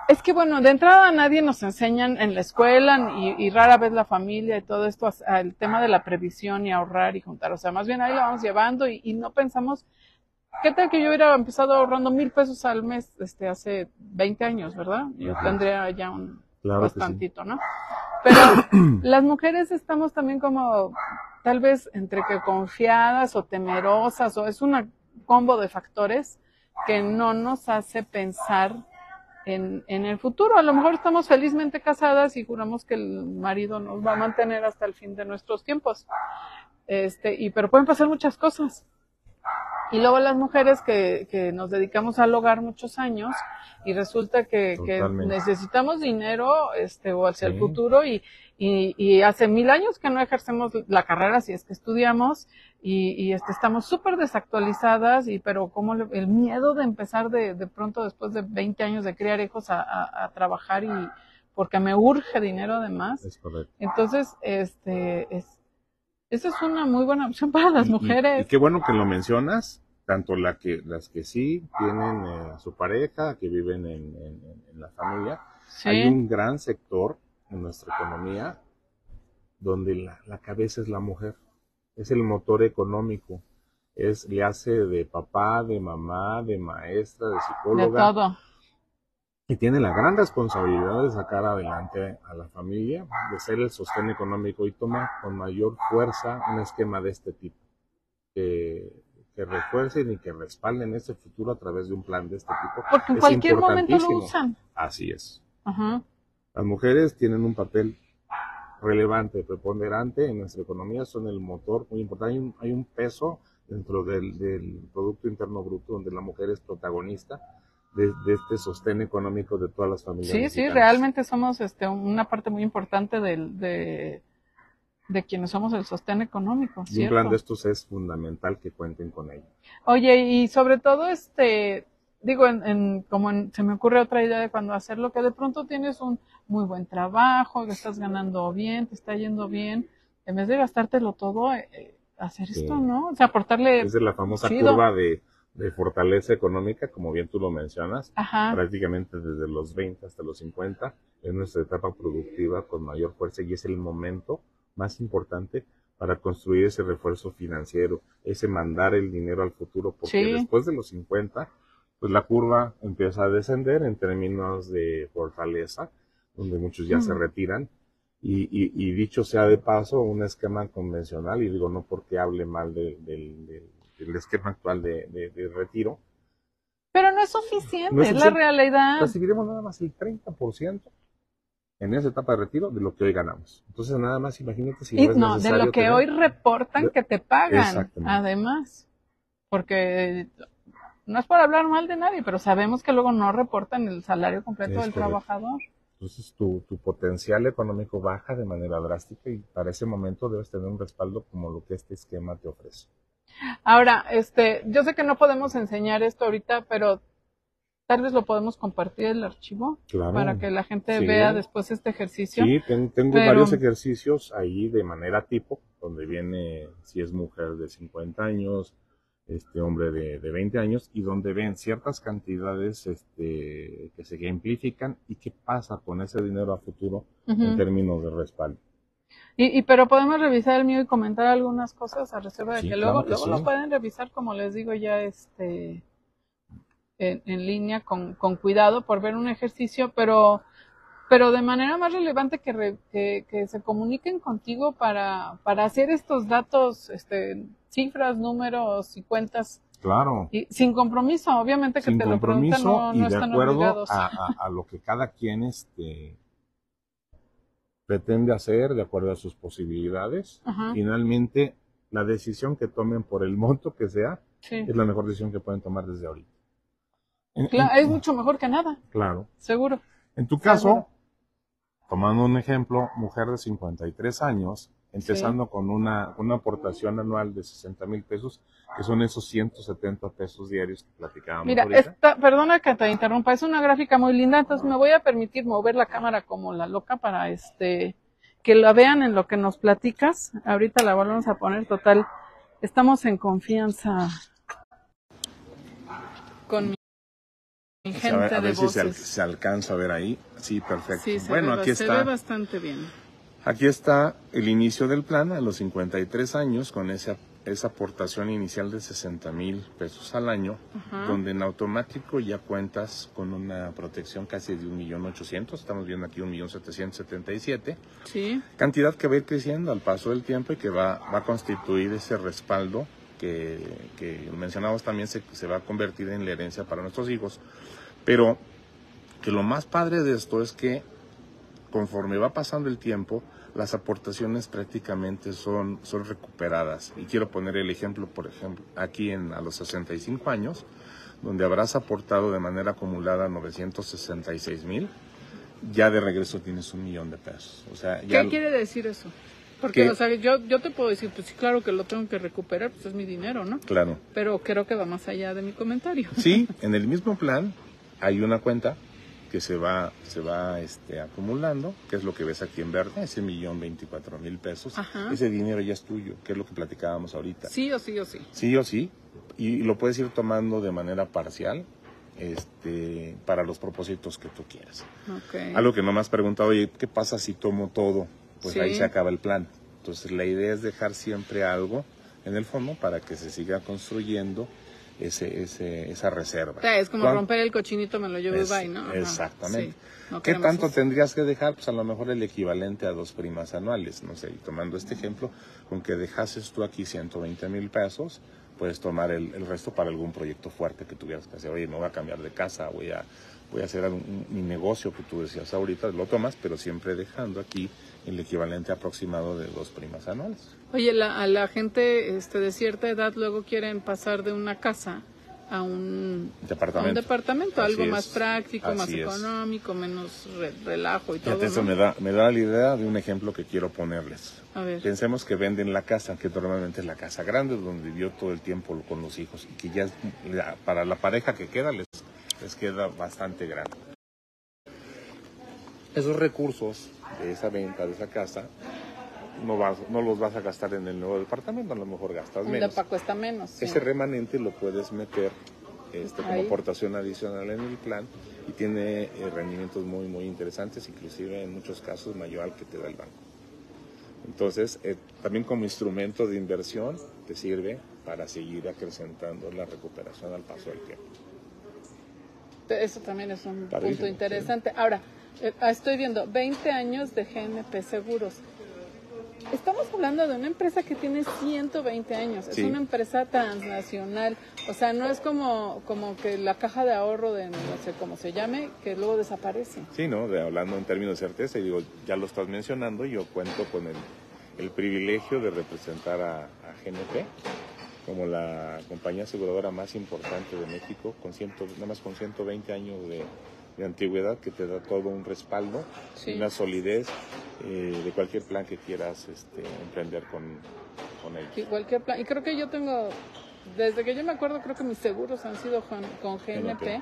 Es que bueno, de entrada nadie nos enseñan en la escuela y, y rara vez la familia y todo esto, a- el tema de la previsión y ahorrar y juntar. O sea, más bien ahí lo vamos llevando y, y no pensamos ¿Qué tal que yo hubiera empezado ahorrando mil pesos al mes este, hace 20 años, verdad? Yo Ajá. tendría ya un Claro que sí. bastantito, ¿no? Pero (clears throat) las mujeres estamos también como, tal vez entre que confiadas o temerosas, o es un combo de factores que no nos hace pensar en, en el futuro. A lo mejor estamos felizmente casadas y juramos que el marido nos va a mantener hasta el fin de nuestros tiempos. Este, y, pero pueden pasar muchas cosas. Y luego las mujeres que, que nos dedicamos al hogar muchos años y resulta que, que necesitamos dinero este, o hacia el futuro y, y, y hace mil años que no ejercemos la carrera si es que estudiamos y, y este, estamos súper desactualizadas y pero como le- el miedo de empezar de, de pronto después de 20 años de criar hijos a, a- a trabajar y porque me urge dinero además. Es correcto. Entonces, este, es, esa es una muy buena opción para las Y- y- mujeres. Y, qué bueno que lo mencionas, tanto la que, las que sí tienen eh, a su pareja, que viven en, en- en la familia. Sí. Hay un gran sector en nuestra economía donde la, la cabeza es la mujer, es el motor económico, es le hace de papá, de mamá, de maestra, de de psicóloga todo. y tiene la gran responsabilidad de sacar adelante a la familia, de ser el sostén económico y toma con mayor fuerza un esquema de este tipo, que, que refuercen y que respalden ese futuro a través de un plan de este tipo. Porque en Es cualquier momento lo usan. Así es. Ajá. Las mujeres tienen un papel relevante, preponderante en nuestra economía, son el motor muy importante. Hay un, hay un peso dentro del, del Producto Interno Bruto donde la mujer es protagonista de, de este sostén económico de todas las familias. Sí, sí, realmente somos este, una parte muy importante del, de, de quienes somos el sostén económico. Y un plan de estos es fundamental que cuenten con ello. Oye, y sobre todo, este, digo, en, en- como en- se me ocurre otra idea de cuando hacerlo, que de pronto tienes un muy buen trabajo, que estás ganando bien, te está yendo bien, en vez de gastártelo todo, eh, eh, hacer Sí. esto, ¿no? O sea, aportarle, Es de la famosa curva de de fortaleza económica, como bien tú lo mencionas, Ajá. prácticamente desde los 20 hasta los 50, es nuestra etapa productiva con mayor fuerza y es el momento más importante para construir ese refuerzo financiero, ese mandar el dinero al futuro, porque Sí. después de los 50, pues la curva empieza a descender en términos de fortaleza, donde muchos ya se retiran. Y, y- y dicho sea de paso, un esquema convencional, y digo no porque hable mal de- del, del- del esquema actual de, de- de retiro, Pero no es suficiente, No es la realidad. recibiremos nada más el 30% en esa etapa de retiro de lo que hoy ganamos. Entonces, nada más imagínate si Y no es de lo que tener- hoy reportan de- que te pagan, además. Porque no es para hablar mal de nadie, pero sabemos que luego no reportan el salario completo Es del correcto. trabajador. Entonces, tu, tu potencial económico baja de manera drástica y para ese momento debes tener un respaldo como lo que este esquema te ofrece. Ahora, este, yo sé que no podemos enseñar esto ahorita, pero tal vez lo podemos compartir el archivo Claro. para que la gente Sí. vea después este ejercicio. Sí, ten- tengo Pero- varios ejercicios ahí de manera tipo, donde viene si es mujer de 50 años, este hombre de, de 20 años, y donde ven ciertas cantidades este, que se ejemplifican y qué pasa con ese dinero a futuro en términos de respaldo. Y, y pero podemos revisar el mío y comentar algunas cosas a reserva de Sí, que claro luego, que luego sí. lo pueden revisar, como les digo, ya este en, en línea con, con cuidado por ver un ejercicio, pero pero de manera más relevante que, re- que, que se comuniquen contigo para, para hacer estos datos, este, cifras, números y cuentas, Claro. y sin compromiso, obviamente que Sin te lo preguntan, compromiso no, y no de están acuerdo a, a- a lo que cada quien este, pretende hacer, de acuerdo a sus posibilidades. Ajá, Finalmente, la decisión que tomen por el monto que sea, sí. es la mejor decisión que pueden tomar desde ahorita. En- Cla- en- es mucho mejor que nada, claro. seguro. En tu caso, Seguro. tomando un ejemplo, mujer de 53 años, empezando con una, una aportación anual de 60 mil pesos, que son esos 170 pesos diarios que platicábamos Mira, ahorita. esta, perdona que te interrumpa, es una gráfica muy linda, entonces me voy a permitir mover la cámara como la loca para este que la vean en lo que nos platicas. Ahorita la volvemos a poner total. Estamos en confianza con mi, sea, a ver, gente de si se, al- se alcanza a ver ahí. Sí, perfecto. Sí, se, bueno, ve, aquí se está. ve bastante bien. Aquí está el inicio del plan a los 53 años con esa, esa aportación inicial de 60 mil pesos al año, Ajá. donde en automático ya cuentas con una protección casi de 1.800.000, estamos viendo aquí 1.777.000, Sí, cantidad que va a ir creciendo al paso del tiempo y que va, va a constituir ese respaldo que, que mencionamos también se, se va a convertir en la herencia para nuestros hijos. Pero que lo más padre de esto es que conforme va pasando el tiempo, las aportaciones prácticamente son, son recuperadas. Y quiero poner el ejemplo, por ejemplo, aquí en, a los 65 años, donde habrás aportado de manera acumulada 966 mil, ya de regreso tienes un millón de pesos. O sea, ya ¿qué quiere decir eso? Porque, o sea, yo, yo te puedo decir, pues sí, claro que lo tengo que recuperar, pues es mi dinero, ¿no? Claro. Pero creo que va más allá de mi comentario. Sí, (laughs) en el mismo plan hay una cuenta que se va, se va este, acumulando, que es lo que ves aquí en verde, ese millón veinticuatro mil pesos. Ajá. Ese dinero ya es tuyo, que es lo que platicábamos ahorita. Sí o sí o sí. Sí o sí, y lo puedes ir tomando de manera parcial este, para los propósitos que tú quieras. Algo que no me has preguntado, oye, ¿qué pasa si tomo todo? Pues Sí. ahí se acaba el plan. Entonces la idea es dejar siempre algo en el fondo para que se siga construyendo ese, ese, esa reserva. O sea, es como ¿Cuán- romper el cochinito, me lo llevo Es- y bye, ¿no? Ajá, exactamente. sí. No ¿Qué tanto eso. tendrías que dejar? Pues a lo mejor el equivalente a dos primas anuales. No sé, y tomando este ejemplo, con que dejases tú aquí 120 mil pesos, puedes tomar el, el resto para algún proyecto fuerte que tuvieras que hacer. Oye, no voy a cambiar de casa, voy a, voy a hacer algún- mi negocio que tú decías ahorita, lo tomas, pero siempre dejando aquí el equivalente aproximado de dos primas anuales. Oye, la, a la gente este, de cierta edad luego quieren pasar de una casa a un, a un Departamento. departamento, Así algo es, más práctico, más es. económico, menos re- relajo y todo. Eso ¿no? me da, me da la idea de un ejemplo que quiero ponerles. A ver, Pensemos que venden la casa, que normalmente es la casa grande, donde vivió todo el tiempo con los hijos, y que ya es- ya para la pareja que queda les, les queda bastante grande. Esos recursos de esa venta de esa casa no, vas, no los vas a gastar en el nuevo departamento, a lo mejor gastas un menos. depa cuesta menos. sí. Ese remanente lo puedes meter este, como aportación adicional en el plan y tiene eh, rendimientos muy, muy interesantes, inclusive en muchos casos mayor al que te da el banco. Entonces, eh, también como instrumento de inversión te sirve para seguir acrecentando la recuperación al paso del tiempo. Eso también es un punto interesante. Ahora, eh, estoy viendo 20 años de GNP Seguros. Estamos hablando de una empresa que tiene 120 años, Sí. es una empresa transnacional, o sea, no es como, como que la caja de ahorro de no sé cómo se llame, que luego desaparece. Sí, ¿no? De, hablando en términos de certeza, y digo, ya lo estás mencionando, yo cuento con el, el privilegio de representar a, a GNP como la compañía aseguradora más importante de México, con ciento, nada más con 120 años de, de antigüedad, que te da todo un respaldo Sí. una solidez eh, de cualquier plan que quieras este, emprender con, con ellos. Y cualquier plan. Y creo que yo tengo, desde que yo me acuerdo, creo que mis seguros han sido con, con GNP. GNP.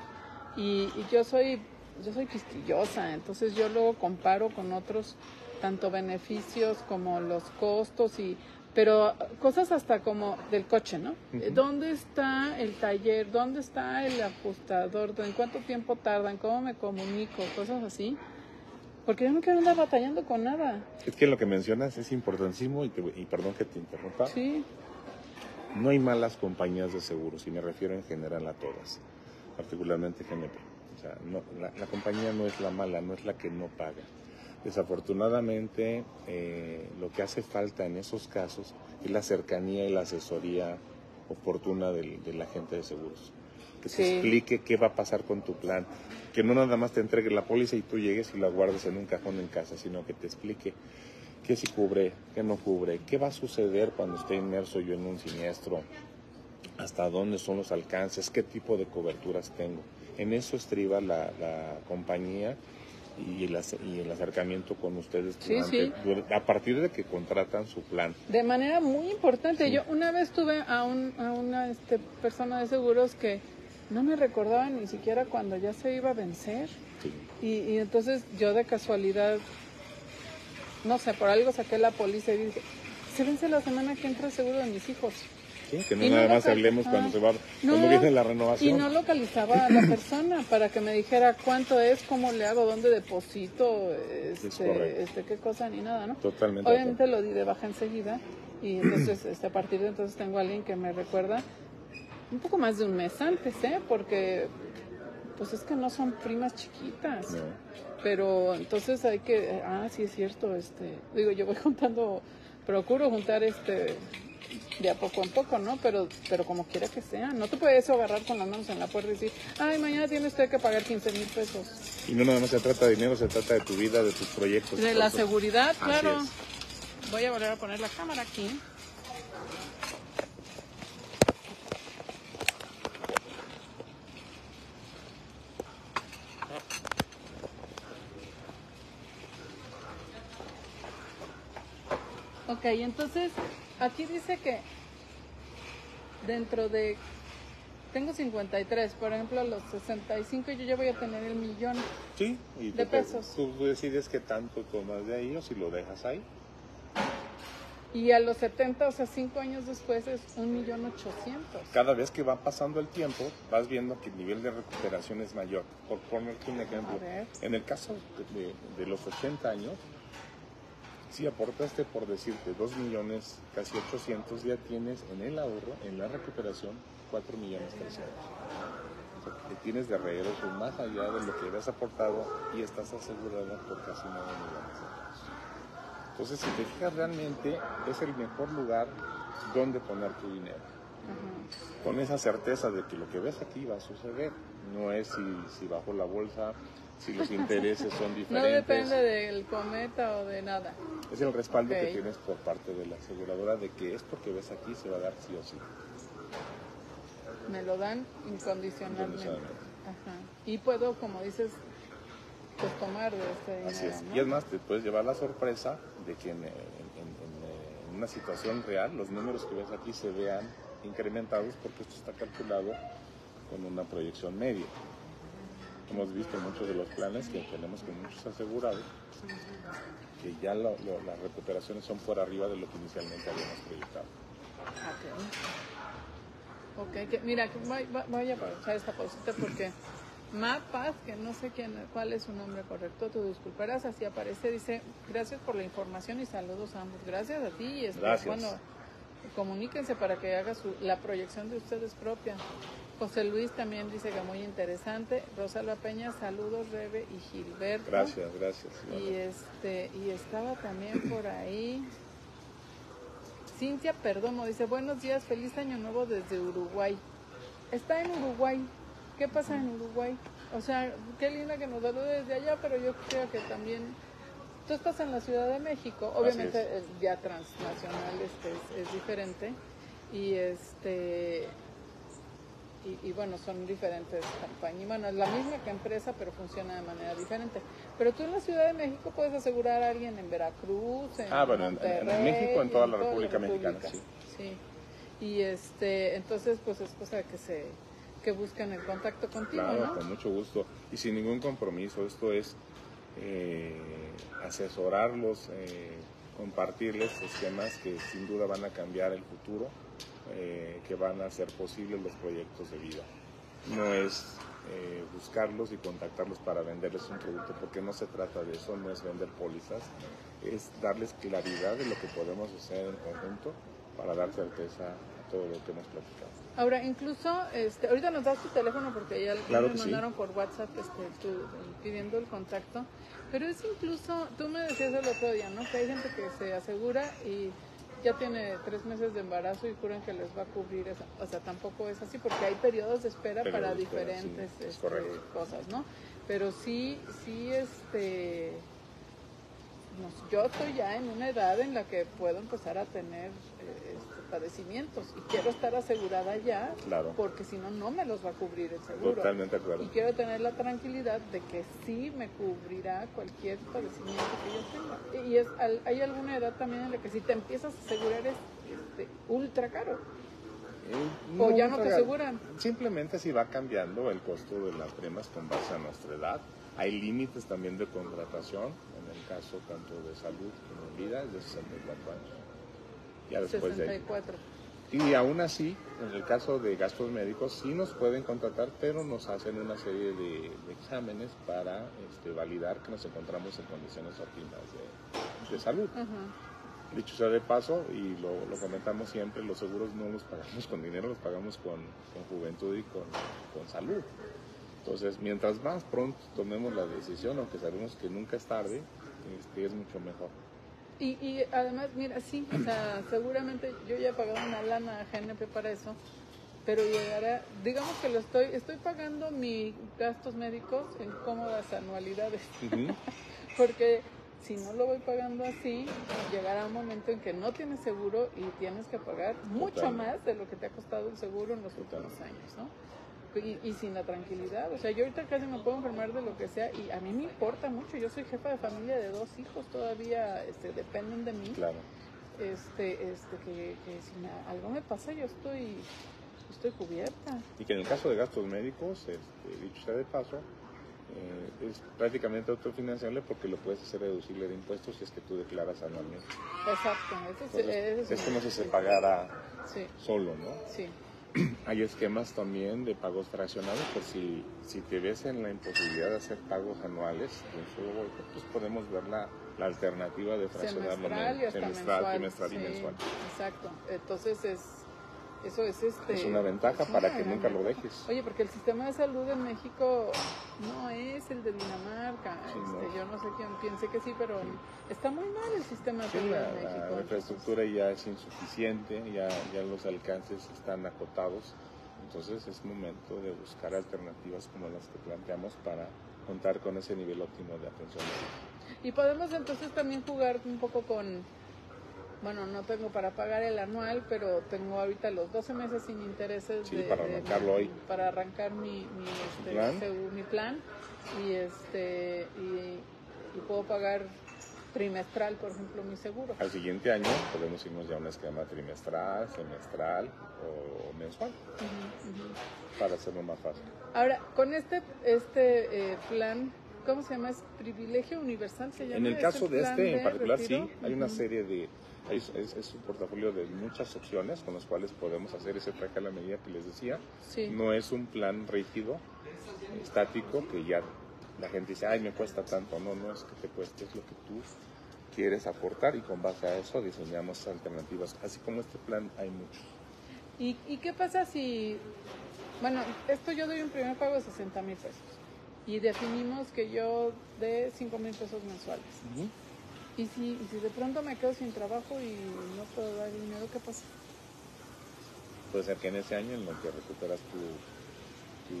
Y, y yo soy, yo soy quisquillosa, entonces yo luego comparo con otros, tanto beneficios como los costos y pero cosas hasta como del coche, ¿no? Ujú. ¿Dónde está el taller? ¿Dónde está el ajustador? ¿En cuánto tiempo tardan? ¿Cómo me comunico? Cosas así. Porque yo no quiero andar batallando con nada. Es que lo que mencionas es importantísimo y, te- y perdón que te interrumpa. Sí, No hay malas compañías de seguros y me refiero en general a todas, particularmente GNP. O sea, no- la, la compañía no es la mala, no es la que no paga. Desafortunadamente, eh, lo que hace falta en esos casos es la cercanía y la asesoría oportuna del, del agente de seguros. Que te Sí. explique qué va a pasar con tu plan. Que no nada más te entregue la póliza y tú llegues y la guardes en un cajón en casa, sino que te explique qué sí cubre, qué no cubre, qué va a suceder cuando esté inmerso yo en un siniestro, hasta dónde son los alcances, qué tipo de coberturas tengo. En eso estriba la, la compañía y el, y el acercamiento con ustedes durante- sí. a partir de que contratan su plan. De manera muy importante. Sí. Yo una vez tuve a, un, a una este, persona de seguros que no me recordaba ni siquiera cuando ya se iba a vencer. Y entonces yo de casualidad, no sé, por algo saqué la póliza y dije, se vence la semana que entra el seguro de mis hijos. Sí, Que no Y no nada lo más hablemos cuando ah. se va, No, cuando viene la Y renovación. no localizaba a la persona para que me dijera cuánto es, cómo le hago, dónde deposito, este, este, qué cosa ni nada, ¿no? Totalmente. Obviamente lo di de baja enseguida y entonces este, a partir de entonces tengo a alguien que me recuerda un poco más de un mes antes, ¿eh? Porque pues es que no son primas chiquitas, No. pero entonces hay que, ah, sí es cierto, este, digo, yo voy (laughs) juntando, procuro juntar este de a poco en poco, ¿no? Pero, pero como quiera que sea, no te puedes agarrar con las manos en la puerta y decir, ay, mañana tiene usted que pagar 15 mil pesos. Y no nada más se trata de dinero, se trata de tu vida, de tus proyectos. De la seguridad, claro. Voy a volver a poner la cámara aquí. Ok, entonces aquí dice que dentro de... Tengo 53, por ejemplo, a los 65 yo ya voy a tener el millón. Sí, y De tú, pesos. tú decides qué tanto tomas de o si lo dejas ahí. Y a los 70, o sea, 5 años después es un millón ochocientos. Cada vez que va pasando el tiempo, vas viendo que el nivel de recuperación es mayor. Por ponerte un ejemplo, en el caso de, de los 80 años, si aportaste, por decirte, 2 millones, casi 800, ya tienes en el ahorro, en la recuperación, 4 millones 300. O sea, que tienes de regreso más allá de lo que habías aportado y estás asegurada por casi 9 millones de pesos. Entonces, si te fijas realmente, es el mejor lugar donde poner tu dinero con esa certeza de que lo que ves aquí va a suceder. No es si, si bajo la bolsa, si los intereses son No diferentes. depende del cometa o de nada. Es el respaldo que tienes por parte de la aseguradora de que esto que ves aquí se va a dar sí o sí. Me lo dan incondicionalmente. Incondicionalmente. Ajá. Y puedo, como dices, pues tomar de este dinero. Así es. ¿no? Y es más, te puedes llevar la sorpresa de que en, en- en- en una situación real los números que ves aquí se vean incrementados porque esto está calculado con una proyección media. Hemos visto muchos de los planes que tenemos con muchos asegurados que ya lo- lo- las recuperaciones son por arriba de lo que inicialmente habíamos proyectado. Ok. Ok, que, mira, que voy, voy a aprovechar esta pausita porque Paz, que no sé quién, cuál es su nombre correcto, tú disculparás, así aparece, dice, gracias por la información y saludos a ambos. Gracias a ti y este, Gracias. bueno, comuníquense para que haga su, la proyección de ustedes propia. José Luis también dice que muy interesante. Rosalba Peña, saludos Rebe y Gilberto. Gracias, gracias. Y este, y estaba también por ahí. Cintia Perdomo dice, buenos días, feliz año nuevo desde Uruguay. Está en Uruguay. ¿Qué pasa en Uruguay? O sea, qué linda que nos salude desde allá, pero yo creo que también... Tú estás en la Ciudad de México, obviamente ya transnacional este es, es diferente y este y, y, bueno, son diferentes campañas. Bueno, es la misma que empresa, pero funciona de manera diferente. Pero tú en la Ciudad de México puedes asegurar a alguien en Veracruz, en Ah, bueno, en- Monterrey, en México, en toda la toda República Mexicana, República. sí. Sí. Y este, entonces pues es cosa de que se que busquen el contacto contigo, Claro, ¿no? con mucho gusto. Y sin ningún compromiso. Esto es eh, asesorarlos, eh, compartirles esquemas que sin duda van a cambiar el futuro, eh, que van a hacer posibles los proyectos de vida. No es eh, buscarlos y contactarlos para venderles un producto, porque no se trata de eso, no es vender pólizas, es darles claridad de lo que podemos hacer en conjunto para dar certeza a todo lo que hemos platicado. Ahora, incluso, este, ahorita nos das tu teléfono porque ya Claro me que sí. mandaron por WhatsApp este, tu- pidiendo el contacto, pero es incluso, tú me decías el otro día, ¿no? Que hay gente que se asegura y ya tiene tres meses de embarazo y juran que les va a cubrir esa, o sea, tampoco es así porque hay periodos de espera para de espera, diferentes sí, es este, cosas, ¿no? Pero sí, sí, este, yo estoy ya en una edad en la que puedo empezar a tener eh, este, padecimientos y quiero estar asegurada ya Claro. porque si no, no me los va a cubrir el seguro. Totalmente acuerdo. Y quiero tener la tranquilidad de que sí me cubrirá cualquier padecimiento que yo tenga. Y es, al- hay alguna edad también en la que si te empiezas a asegurar es este, ultra caro. Eh, O ya no te aseguran. Simplemente si va cambiando el costo de las primas con base a nuestra edad. Hay límites también de contratación, en caso tanto de salud como de vida, es de 64 años. Ya después de ahí. 64. Y aún así, en el caso de gastos médicos, sí nos pueden contratar, pero nos hacen una serie de, de exámenes para este, validar que nos encontramos en condiciones óptimas de, de salud. Dicho sea de paso, y lo, lo comentamos siempre, los seguros no los pagamos con dinero, los pagamos con, con juventud y con, con salud. Entonces, mientras más pronto tomemos la decisión, aunque sabemos que nunca es tarde, este, es mucho mejor. Y, y además, mira, sí, o sea, seguramente yo ya he pagado una lana a GNP para eso, pero llegará, digamos que lo estoy, estoy pagando mis gastos médicos en cómodas anualidades, (laughs) porque si no lo voy pagando así, llegará un momento en que no tienes seguro y tienes que pagar mucho Totalmente. más de lo que te ha costado el seguro en los últimos años, ¿no? Y, y sin la tranquilidad, o sea, yo ahorita casi me puedo enfermar de lo que sea y a mí me importa mucho, yo soy jefa de familia de dos hijos, todavía este, dependen de mí Claro. este, este, que, que si me- algo me pasa yo estoy, estoy cubierta. Y que en el caso de gastos médicos, este, dicho sea de paso, eh, es prácticamente autofinanciable porque lo puedes hacer deducible de impuestos si es que tú declaras anualmente. Exacto, eso es, Entonces, eso es como si se pagara Sí, solo, ¿no? sí. (clears throat) Hay esquemas también de pagos fraccionados, por si, si te ves en la imposibilidad de hacer pagos anuales pues podemos ver la, la alternativa de fraccionarlo Semestral y semestral, trimestral y sí, mensual. Exacto. Entonces es, eso es este. Es una ventaja es para una que nunca lo dejes. Oye, porque el sistema de salud en México no es el de Dinamarca. Sí, este, no. Yo no sé quién piense que sí, pero está muy mal el sistema de Sí, salud la, en la México. infraestructura ya es insuficiente, ya, ya los alcances están acotados, entonces es momento de buscar alternativas como las que planteamos para contar con ese nivel óptimo de atención médica. Y podemos entonces también jugar un poco con, bueno, no tengo para pagar el anual, pero tengo ahorita los 12 meses sin intereses Sí, de- para de- arrancarlo hoy. para arrancar mi, mi, este, plan. mi plan y este y, y puedo pagar trimestral, por ejemplo, mi seguro. Al siguiente año podemos irnos ya a un esquema trimestral, semestral o mensual para hacerlo más fácil. Ahora, con este este eh, plan, ¿cómo se llama? ¿Es privilegio universal se llama? En el ¿Es caso de este en particular retiro? sí, hay una serie de, Es, es, un portafolio de muchas opciones con las cuales podemos hacer ese traje a la medida que les decía. No es un plan rígido, estático, que ya la gente dice, ay, me cuesta tanto. No, no es que te cueste, es lo que tú quieres aportar y con base a eso diseñamos alternativas. Así como este plan hay muchos. ¿Y, ¿Y, qué pasa si, bueno, esto yo doy un primer pago de 60 mil pesos y definimos que yo dé 5 mil pesos mensuales? ¿Y, si, ¿Y si de pronto me quedo sin trabajo y no puedo dar dinero, qué pasa? Puede ser que en ese año en lo que recuperas tu, tu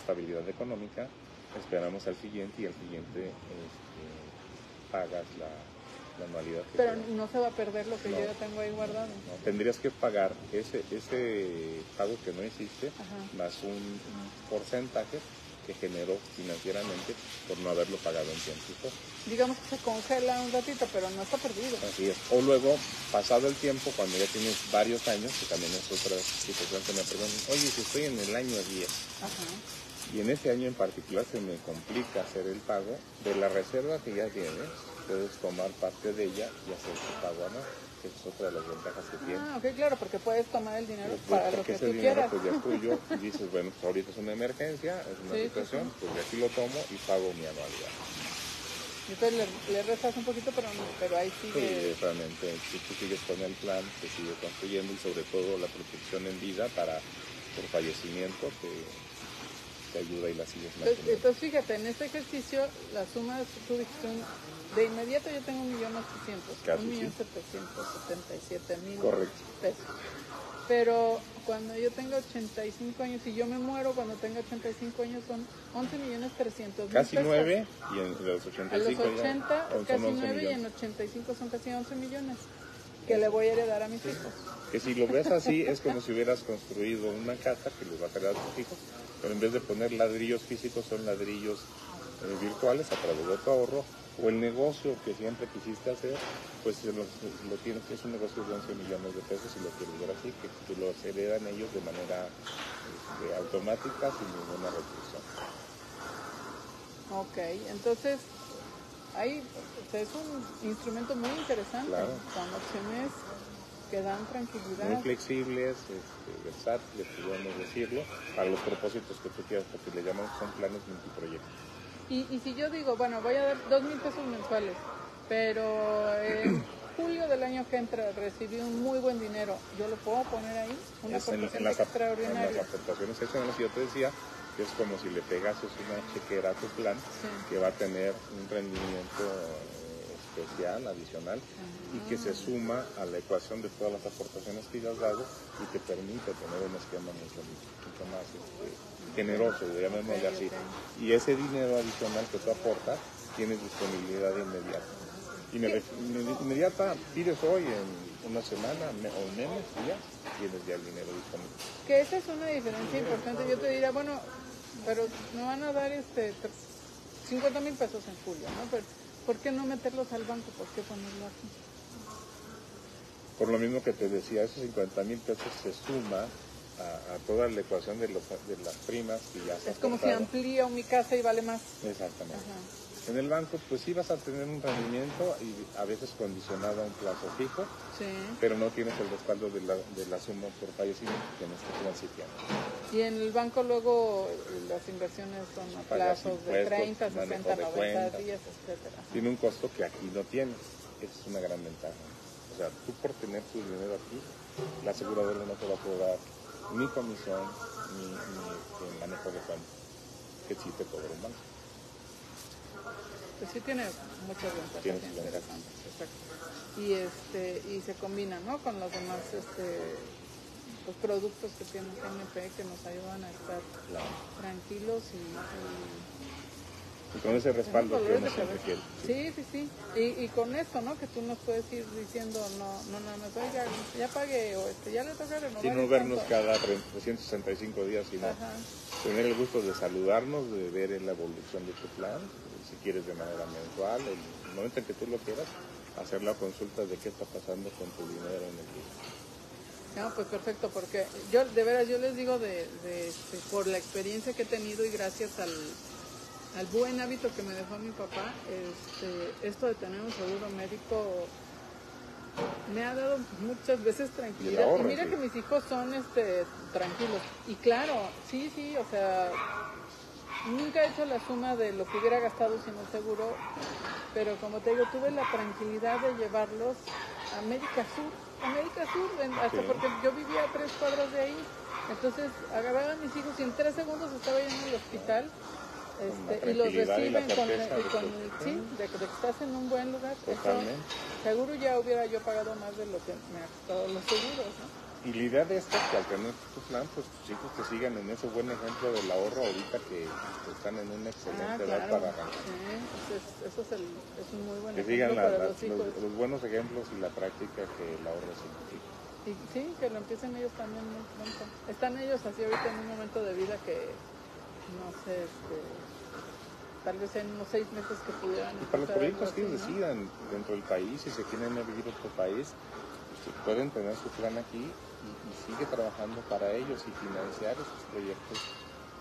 estabilidad económica, esperamos al siguiente y al siguiente este, pagas la, anualidad. Pero no se va a perder lo que yo ya tengo ahí guardado. tendrías que pagar ese, ese pago que no hiciste más un, porcentaje que generó financieramente por no haberlo pagado en tiempo. Digamos que se congela un ratito, pero no está perdido. Así es. O luego, pasado el tiempo, cuando ya tienes varios años, que también es otra situación que me preguntan, oye, si estoy en el año 10, y en ese año en particular se me complica hacer el pago de la reserva que ya tienes, puedes tomar parte de ella y hacer tu pago anual, que es otra de las ventajas que tiene. Ah, ok, claro, porque puedes tomar el dinero para lo que ese tú dinero, quieras. Pues ya es tuyo (laughs) dices, bueno, pues ahorita es una emergencia, es una situación, pues de aquí lo tomo y pago mi anualidad. Entonces le, le rezas un poquito, pero, pero ahí sigue. Sí, realmente, si tú sigues con el plan, se sigue construyendo y sobre todo la protección en vida para por fallecimiento, que ayuda y la sigues manteniendo. Entonces, fíjate, en este ejercicio la suma de tu de inmediato yo tengo un millón ochocientos, un millón setecientos setenta y siete mil pesos. Pero cuando yo tenga 85 años y yo me muero cuando tenga 85 años son 11 millones 300 mil Casi 9 y en los 85 A los 80 casi 9 y en 85 son casi 11 millones que le voy a heredar a mis hijos. Que si lo ves así es como si hubieras construido una casa que le vas a heredar a tus hijos pero en vez de poner ladrillos físicos son ladrillos eh, virtuales a través de tu ahorro, o el negocio que siempre quisiste hacer, pues lo, lo tienes, es un negocio de 11 millones de pesos y lo quieres ver así, que, que lo heredan ellos de manera este, automática sin ninguna restricción. Ok, entonces ahí es un instrumento muy interesante con opciones que dan tranquilidad. Muy flexibles, este, versátiles, podríamos decirlo, para los propósitos que tú quieras, porque le llamamos son planes multiproyectos. Y, y si yo digo, bueno, voy a dar dos mil pesos mensuales, pero en (clears throat) julio del año que entra recibí un muy buen dinero, ¿yo lo puedo poner ahí? Una es en, en, las, extraordinaria. En las aportaciones excepcionales, yo te decía, que es como si le pegases una chequera a tu plan, que va a tener un rendimiento especial, adicional, y que se suma a la ecuación de todas las aportaciones que has dado y te permite tener un esquema mucho, mucho más este, generoso, llamémosle así. Y ese dinero adicional que tú aportas tienes disponibilidad inmediata. Inmediata pides hoy en una semana o menos días tienes ya el dinero disponible. Que esa es una diferencia importante. Yo te diría, bueno, pero me van a dar este 50 mil pesos en julio, ¿no? Pero ¿Por qué no meterlos al banco? ¿Por qué ponerlo aquí? Por lo mismo que te decía, esos 50 mil pesos se suma a, toda la ecuación de, los, de las primas y ya Es como si amplío mi casa y vale más. Exactamente. En el banco, pues sí vas a tener un rendimiento y a veces condicionado a un plazo fijo, pero no tienes el respaldo de la, de la suma por fallecimiento que en este plan sí Y en el banco luego las inversiones son a plazos de 30, 60, 90 días, etcétera. Tiene un costo que aquí no tienes. Esa es una gran ventaja. O sea, tú por tener tu dinero aquí, la aseguradora no te va a cobrar ni comisión ni, ni manejo de cuenta que sí te cobra un banco. Pues sí tiene muchas ventajas interesantes, exacto. Y este, y se combina, ¿no? Con los demás este los productos que tiene GNP que nos ayudan a estar tranquilos y, y, con ese respaldo que nos requiere. Sí, sí, sí. Y, y, con esto, ¿no? Que tú nos puedes ir diciendo, no, no nada más, oiga, ya pagué o este, ya le toca renovar. Sin no vernos cada 365 días, sino tener el gusto de saludarnos, de ver la evolución de tu plan, si quieres de manera mensual, el momento en que tú lo quieras, hacer la consulta de qué está pasando con tu dinero en el día. No, pues perfecto, porque yo de veras yo les digo de, por la experiencia que he tenido y gracias al, al buen hábito que me dejó mi papá, este, esto de tener un seguro médico me ha dado muchas veces Y tranquilidad. ahorra, Y mira sí. que mis hijos son este tranquilos. Y claro, sí, sí, o sea, nunca he hecho la suma de lo que hubiera gastado sin el seguro, pero como te digo, tuve la tranquilidad de llevarlos a América Sur, América Sur, en- hasta Sí. porque yo vivía a tres cuadras de ahí. Entonces agarraba a mis hijos y en tres segundos estaba yo en el hospital. La Este, y los tranquilidad y reciben con, y con que- sí, de, de que estás en un buen lugar. Eso, seguro ya hubiera yo pagado más de lo que me ha costado los seguros, ¿no? Y la idea de esto es que al tener tu plan, pues tus hijos te sigan en ese buen ejemplo del ahorro ahorita que que están en una excelente edad para arrancar. Ah, Sí, eso es, eso es, el, es un muy buen Que ejemplo sigan la- para los hijos. los, los buenos ejemplos y la práctica que el ahorro significa. Y sí, que lo empiecen ellos también muy pronto. Están ellos así ahorita en un momento de vida que, no sé, este, tal vez en unos seis meses que pudieran Y para los proyectos que ellos ¿no? decidan dentro del país, si se quieren vivir a otro país, pues, pueden tener su plan aquí y, y sigue trabajando para ellos y financiar esos proyectos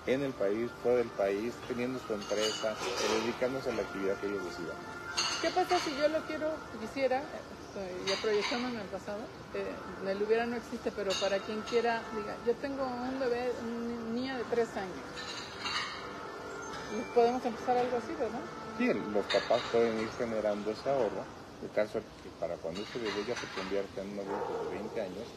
en el país, fuera del país, teniendo su empresa, eh, dedicándose a la actividad que ellos decidan. ¿Qué pasa si yo lo quiero, quisiera, estoy ya proyectándome en el pasado, eh, el hubiera no existe, pero para quien quiera, diga, yo tengo un bebé, una niña de tres años. Podemos empezar algo así, ¿verdad? Sí, los papás pueden ir generando ese ahorro, de caso que para cuando este bebé ya se convierta en un adulto de 20 años,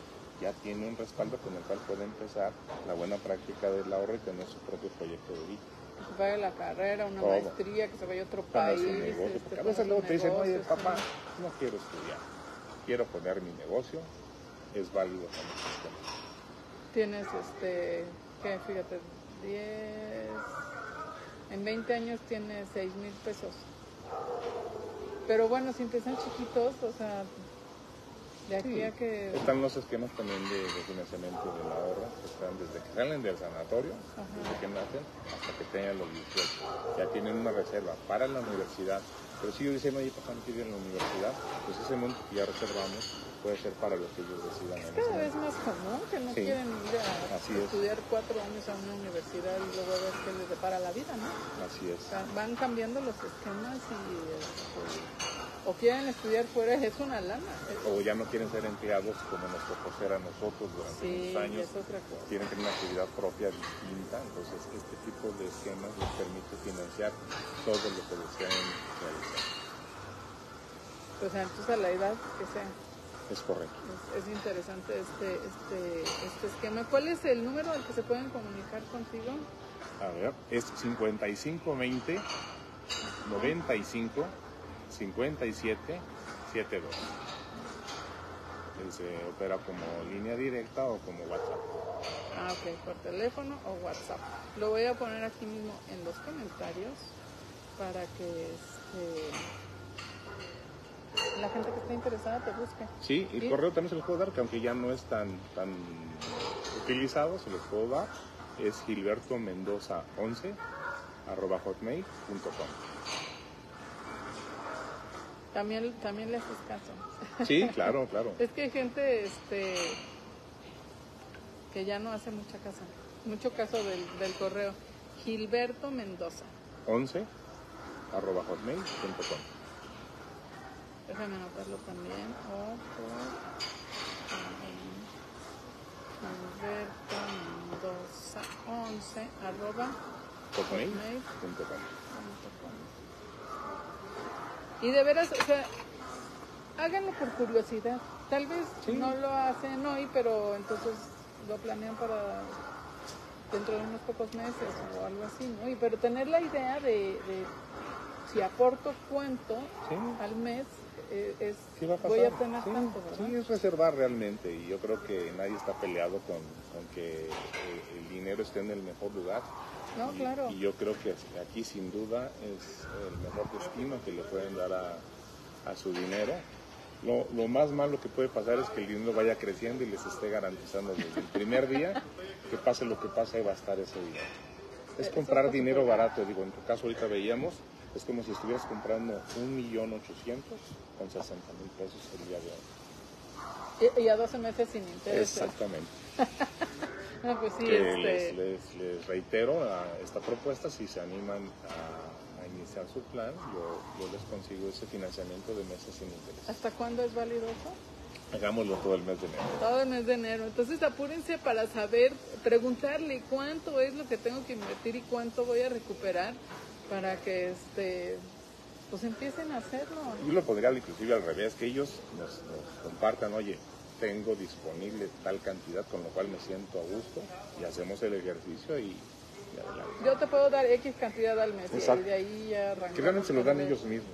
ya tiene un respaldo con el cual puede empezar la buena práctica del ahorro y tener su propio proyecto de vida. Que se vaya a la carrera, una Todo. maestría, que se vaya a otro país. negocio, este, porque a poner veces luego te dicen, oye papá, sí. no quiero estudiar, quiero poner mi negocio, es válido sistema. Tienes, este, que fíjate, 10, en 20 años tienes 6 mil pesos. Pero bueno, si empiezan chiquitos, o sea, de aquí Sí. a que... Están los esquemas también de, de financiamiento del ahorro, que están desde que salen del sanatorio, Ajá. desde que nacen, hasta que tengan los 18. Ya tienen una reserva para la universidad. Pero si ellos dicen, oye, papá, no quiero ir a la universidad, pues ese monto que ya reservamos puede ser para lo que ellos decidan ese Cada vez más común que no Sí. quieren ir a Así es. estudiar cuatro años a una universidad y luego ver qué les depara la vida, ¿no? Así es. O sea, van cambiando los esquemas y este, o quieren estudiar fuera, es una lana. Es- O ya no quieren ser empleados como nos tocó ser a nosotros durante sí, muchos años. es otra cosa. tienen que tener una actividad propia distinta, entonces este tipo de esquemas les permite financiar todo lo que deseen realizar. Sea, entonces a la edad que sea. Es correcto. Es, es interesante este, este, este esquema. ¿Cuál es el número al que se pueden comunicar contigo? A ver, es 5520 95 57 72. Él se opera como línea directa o como WhatsApp. Ah, ok, por teléfono o WhatsApp. Lo voy a poner aquí mismo en los comentarios para que la gente que esté interesada te busque. Sí, y el Sí. correo también se los puedo dar, que aunque ya no es tan, tan utilizado, se los puedo dar. Es Gilberto Mendoza 11 arroba hotmail.com. También, también le haces caso. Sí, (laughs) claro, claro. Es que hay gente este, que ya no hace mucha caso, mucho caso del, del correo. Gilberto Mendoza. 11 arroba hotmail.com. Déjame anotarlo también. O por Gilberto Mendoza 11 arroba. Y de veras, o sea, háganlo por curiosidad. Tal vez Sí. no lo hacen hoy, pero entonces lo planean para dentro de unos pocos meses o algo así, ¿no? Y pero tener la idea de, de si aporto cuánto Sí. al mes es Sí va a pasar. voy a tener sí, tanto, ¿verdad? sí, es reservar realmente y yo creo que nadie está peleado con, con que eh, el dinero esté en el mejor lugar. No, Y- claro. Y yo creo que aquí sin duda es el mejor destino que le pueden dar a, a su dinero. Lo, lo más malo que puede pasar es que el dinero vaya creciendo y les esté garantizando desde el primer día que pase lo que pase, ahí va a estar ese dinero. Es Eso comprar dinero barato, digo, en tu caso ahorita veíamos, es como si estuvieras comprando un millón ochocientos con 60 mil pesos el día de hoy. Y, y a 12 meses sin intereses. Exactamente. (laughs) No, pues sí, que este, les, les- les reitero a esta propuesta si se animan a, a a iniciar su plan, yo, yo les consigo ese financiamiento de meses sin interés. ¿Hasta cuándo es válido eso? Hagámoslo todo el mes de enero. Todo el mes de enero. Entonces apúrense para saber, preguntarle cuánto es lo que tengo que invertir y cuánto voy a recuperar para que este pues empiecen a hacerlo. Yo lo pondría inclusive al revés, que ellos nos, nos compartan, oye, tengo disponible tal cantidad con lo cual me siento a gusto y hacemos el ejercicio y, y adelante. Yo te puedo dar X cantidad al mes Exacto. y de ahí ya. Que realmente se lo dan ellos mismos,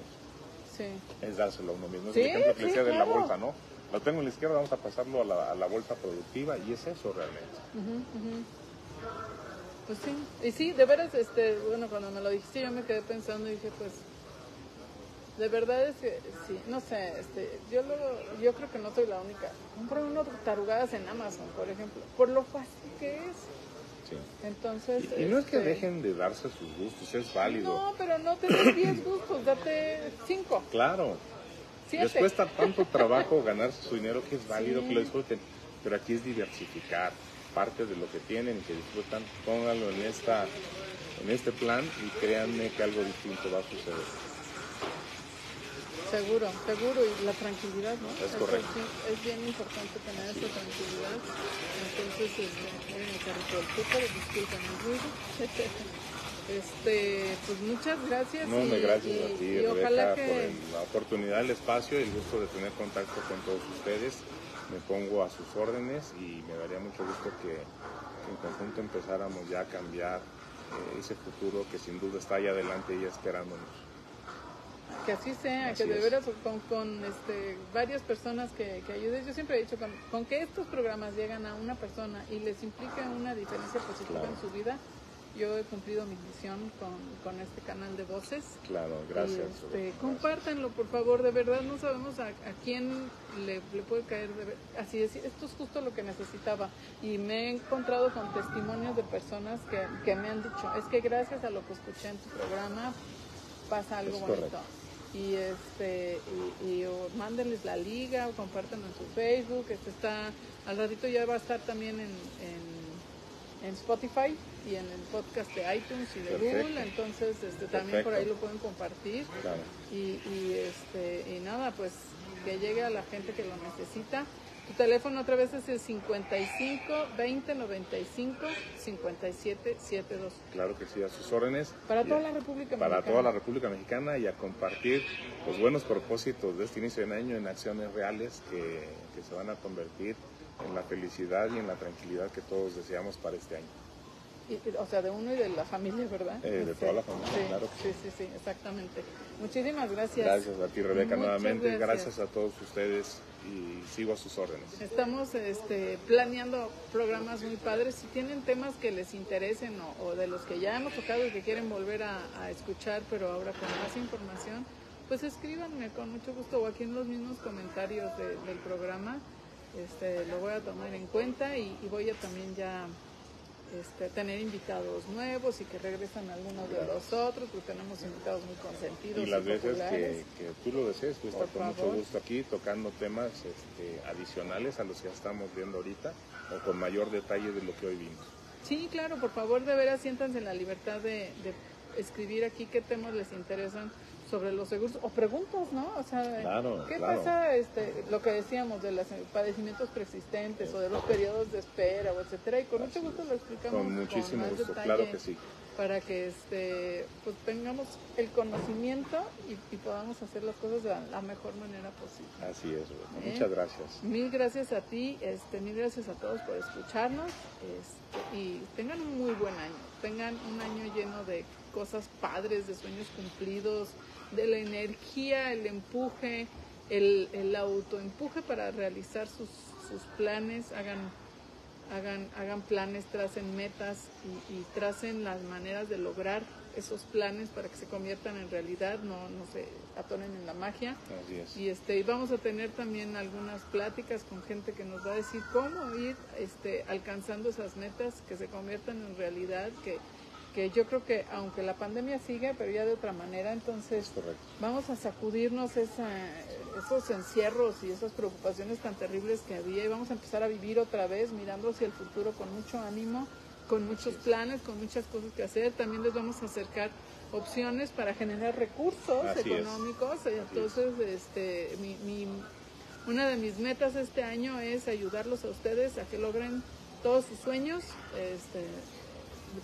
Sí. es dárselo a uno mismo. Es Sí, el ejemplo que sí, de la bolsa, ¿no? Lo tengo en la izquierda, vamos a pasarlo a la, a la bolsa productiva y es eso realmente. Pues sí, y sí, de veras, este, bueno, cuando me lo dijiste yo me quedé pensando y dije, pues, de verdad es que, sí, no sé, este, yo luego, yo creo que no soy la única. Compro unas tarugadas en Amazon, por ejemplo, por lo fácil que es. Sí. Entonces, Y, y no es que este, dejen de darse sus gustos, es válido. No, pero no te des 10 gustos, date 5, Claro, 7. les cuesta tanto trabajo ganarse su dinero que es válido Sí. que lo disfruten, pero aquí es diversificar parte de lo que tienen y que disfrutan, pónganlo en esta en este plan y créanme que algo distinto va a suceder. Seguro, seguro, y la tranquilidad, ¿no? Es correcto. es bien importante tener esa tranquilidad. Entonces, este, miren el carrito disculpen el ruido. Este, pues muchas gracias. No, me y- gracias y- a ti, y Rebeca, ojalá por que, el- la oportunidad, el espacio y el gusto de tener contacto con todos ustedes. Me pongo a sus órdenes y me daría mucho gusto que, que en conjunto empezáramos ya a cambiar eh, ese futuro que sin duda está ahí adelante y esperándonos. que así sea, Así que de veras con, con este, varias personas que, que ayudes. Yo siempre he dicho, con, con que estos programas llegan a una persona y les implica una diferencia positiva Claro. en su vida, yo he cumplido mi misión con, con este canal de voces. Claro, Y, gracias. este, compártanlo, por favor, de verdad no sabemos a, a quién le, le puede caer. de ver- así es, esto es justo lo que necesitaba. Y me he encontrado con testimonios de personas que, que me han dicho, es que gracias a lo que escuché en tu programa pasa algo Es bonito. correcto. Y este y, y o mándenles la liga o compártanlo en su Facebook. Este está, al ratito ya va a estar también en, en, en Spotify y en el podcast de iTunes y de Perfecto. Google. Entonces este, también por ahí lo pueden compartir. Claro. Y, y, este, y nada, pues que llegue a la gente que lo necesita. Tu teléfono otra vez es el 55 20 95 57 72. Claro que sí, a sus órdenes. Para toda la República para Mexicana. toda la República Mexicana y a compartir los buenos propósitos de este inicio de año en acciones reales que, que se van a convertir en la felicidad y en la tranquilidad que todos deseamos para este año. Y- o sea, de uno y de la familia, ¿verdad? Eh, de Sí, toda la familia, sí, claro Sí, sí, sí, exactamente. Muchísimas gracias. Gracias a ti, Rebeca, Muchas nuevamente. gracias. Gracias a todos ustedes y sigo a sus órdenes. Estamos este, planeando programas muy padres. Si tienen temas que les interesen o, o de los que ya hemos tocado y que quieren volver a, a escuchar, pero ahora con más información, pues escríbanme con mucho gusto o aquí en los mismos comentarios de- del programa. Este, lo voy a tomar en cuenta y, y voy a también ya este, tener invitados nuevos y que regresan algunos de los otros, porque tenemos invitados muy consentidos. Y las veces que, que tú lo desees, pues Por estar con mucho gusto aquí tocando temas este, adicionales a los que ya estamos viendo ahorita o con mayor detalle de lo que hoy vimos. Sí, claro, por favor, de veras siéntanse en la libertad de, de escribir aquí qué temas les interesan sobre los seguros o preguntas, ¿no? O sea, Claro, ¿qué claro. pasa este, lo que decíamos de los padecimientos preexistentes o de los periodos de espera o etcétera? Y con mucho gusto lo explicamos Con muchísimo más gusto, detalle claro que sí. para que este pues tengamos el conocimiento y, y podamos hacer las cosas de la, la mejor manera posible. Así es. ¿Eh? Muchas gracias. Mil gracias a ti, este, mil gracias a todos por escucharnos este, y tengan un muy buen año, tengan un año lleno de cosas padres, de sueños cumplidos, de la energía, el empuje, el, el autoempuje para realizar sus, sus planes, hagan, hagan, hagan planes, tracen metas y, y tracen las maneras de lograr esos planes para que se conviertan en realidad, no, no se atonen en la magia. Así es. Y este, y vamos a tener también algunas pláticas con gente que nos va a decir cómo ir este, alcanzando esas metas que se conviertan en realidad, que, que yo creo que aunque la pandemia sigue, pero ya de otra manera, entonces correcto. vamos a sacudirnos esa, esos encierros y esas preocupaciones tan terribles que había y vamos a empezar a vivir otra vez mirando hacia el futuro con mucho ánimo con muchos planes, con muchas cosas que hacer. También les vamos a acercar opciones para generar recursos Así es. económicos. Entonces, este, mi, mi- una de mis metas este año es ayudarlos a ustedes a que logren todos sus sueños, este,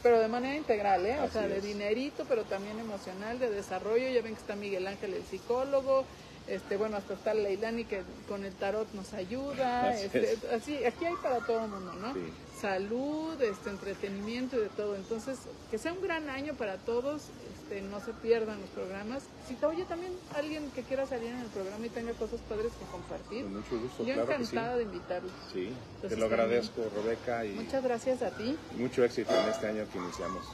pero de manera integral, ¿eh? o sea, de es. dinerito, pero también emocional, de desarrollo. Ya ven que está Miguel Ángel, el psicólogo. Este, bueno, hasta está Leilani que con el tarot nos ayuda. Así este, es. así, aquí hay para todo el mundo, ¿no? Sí. Salud, este, entretenimiento y de todo. Entonces, que sea un gran año para todos. Este, no se pierdan los programas. Si te oye también alguien que quiera salir en el programa y tenga cosas padres que compartir, Con mucho gusto, yo claro sí. encantada de invitarlos. Sí, Entonces, te lo agradezco, Rebeca, y Muchas gracias a ti. mucho éxito en este año que iniciamos.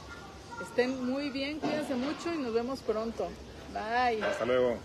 Estén muy bien, cuídense mucho y nos vemos pronto. Bye. Hasta luego.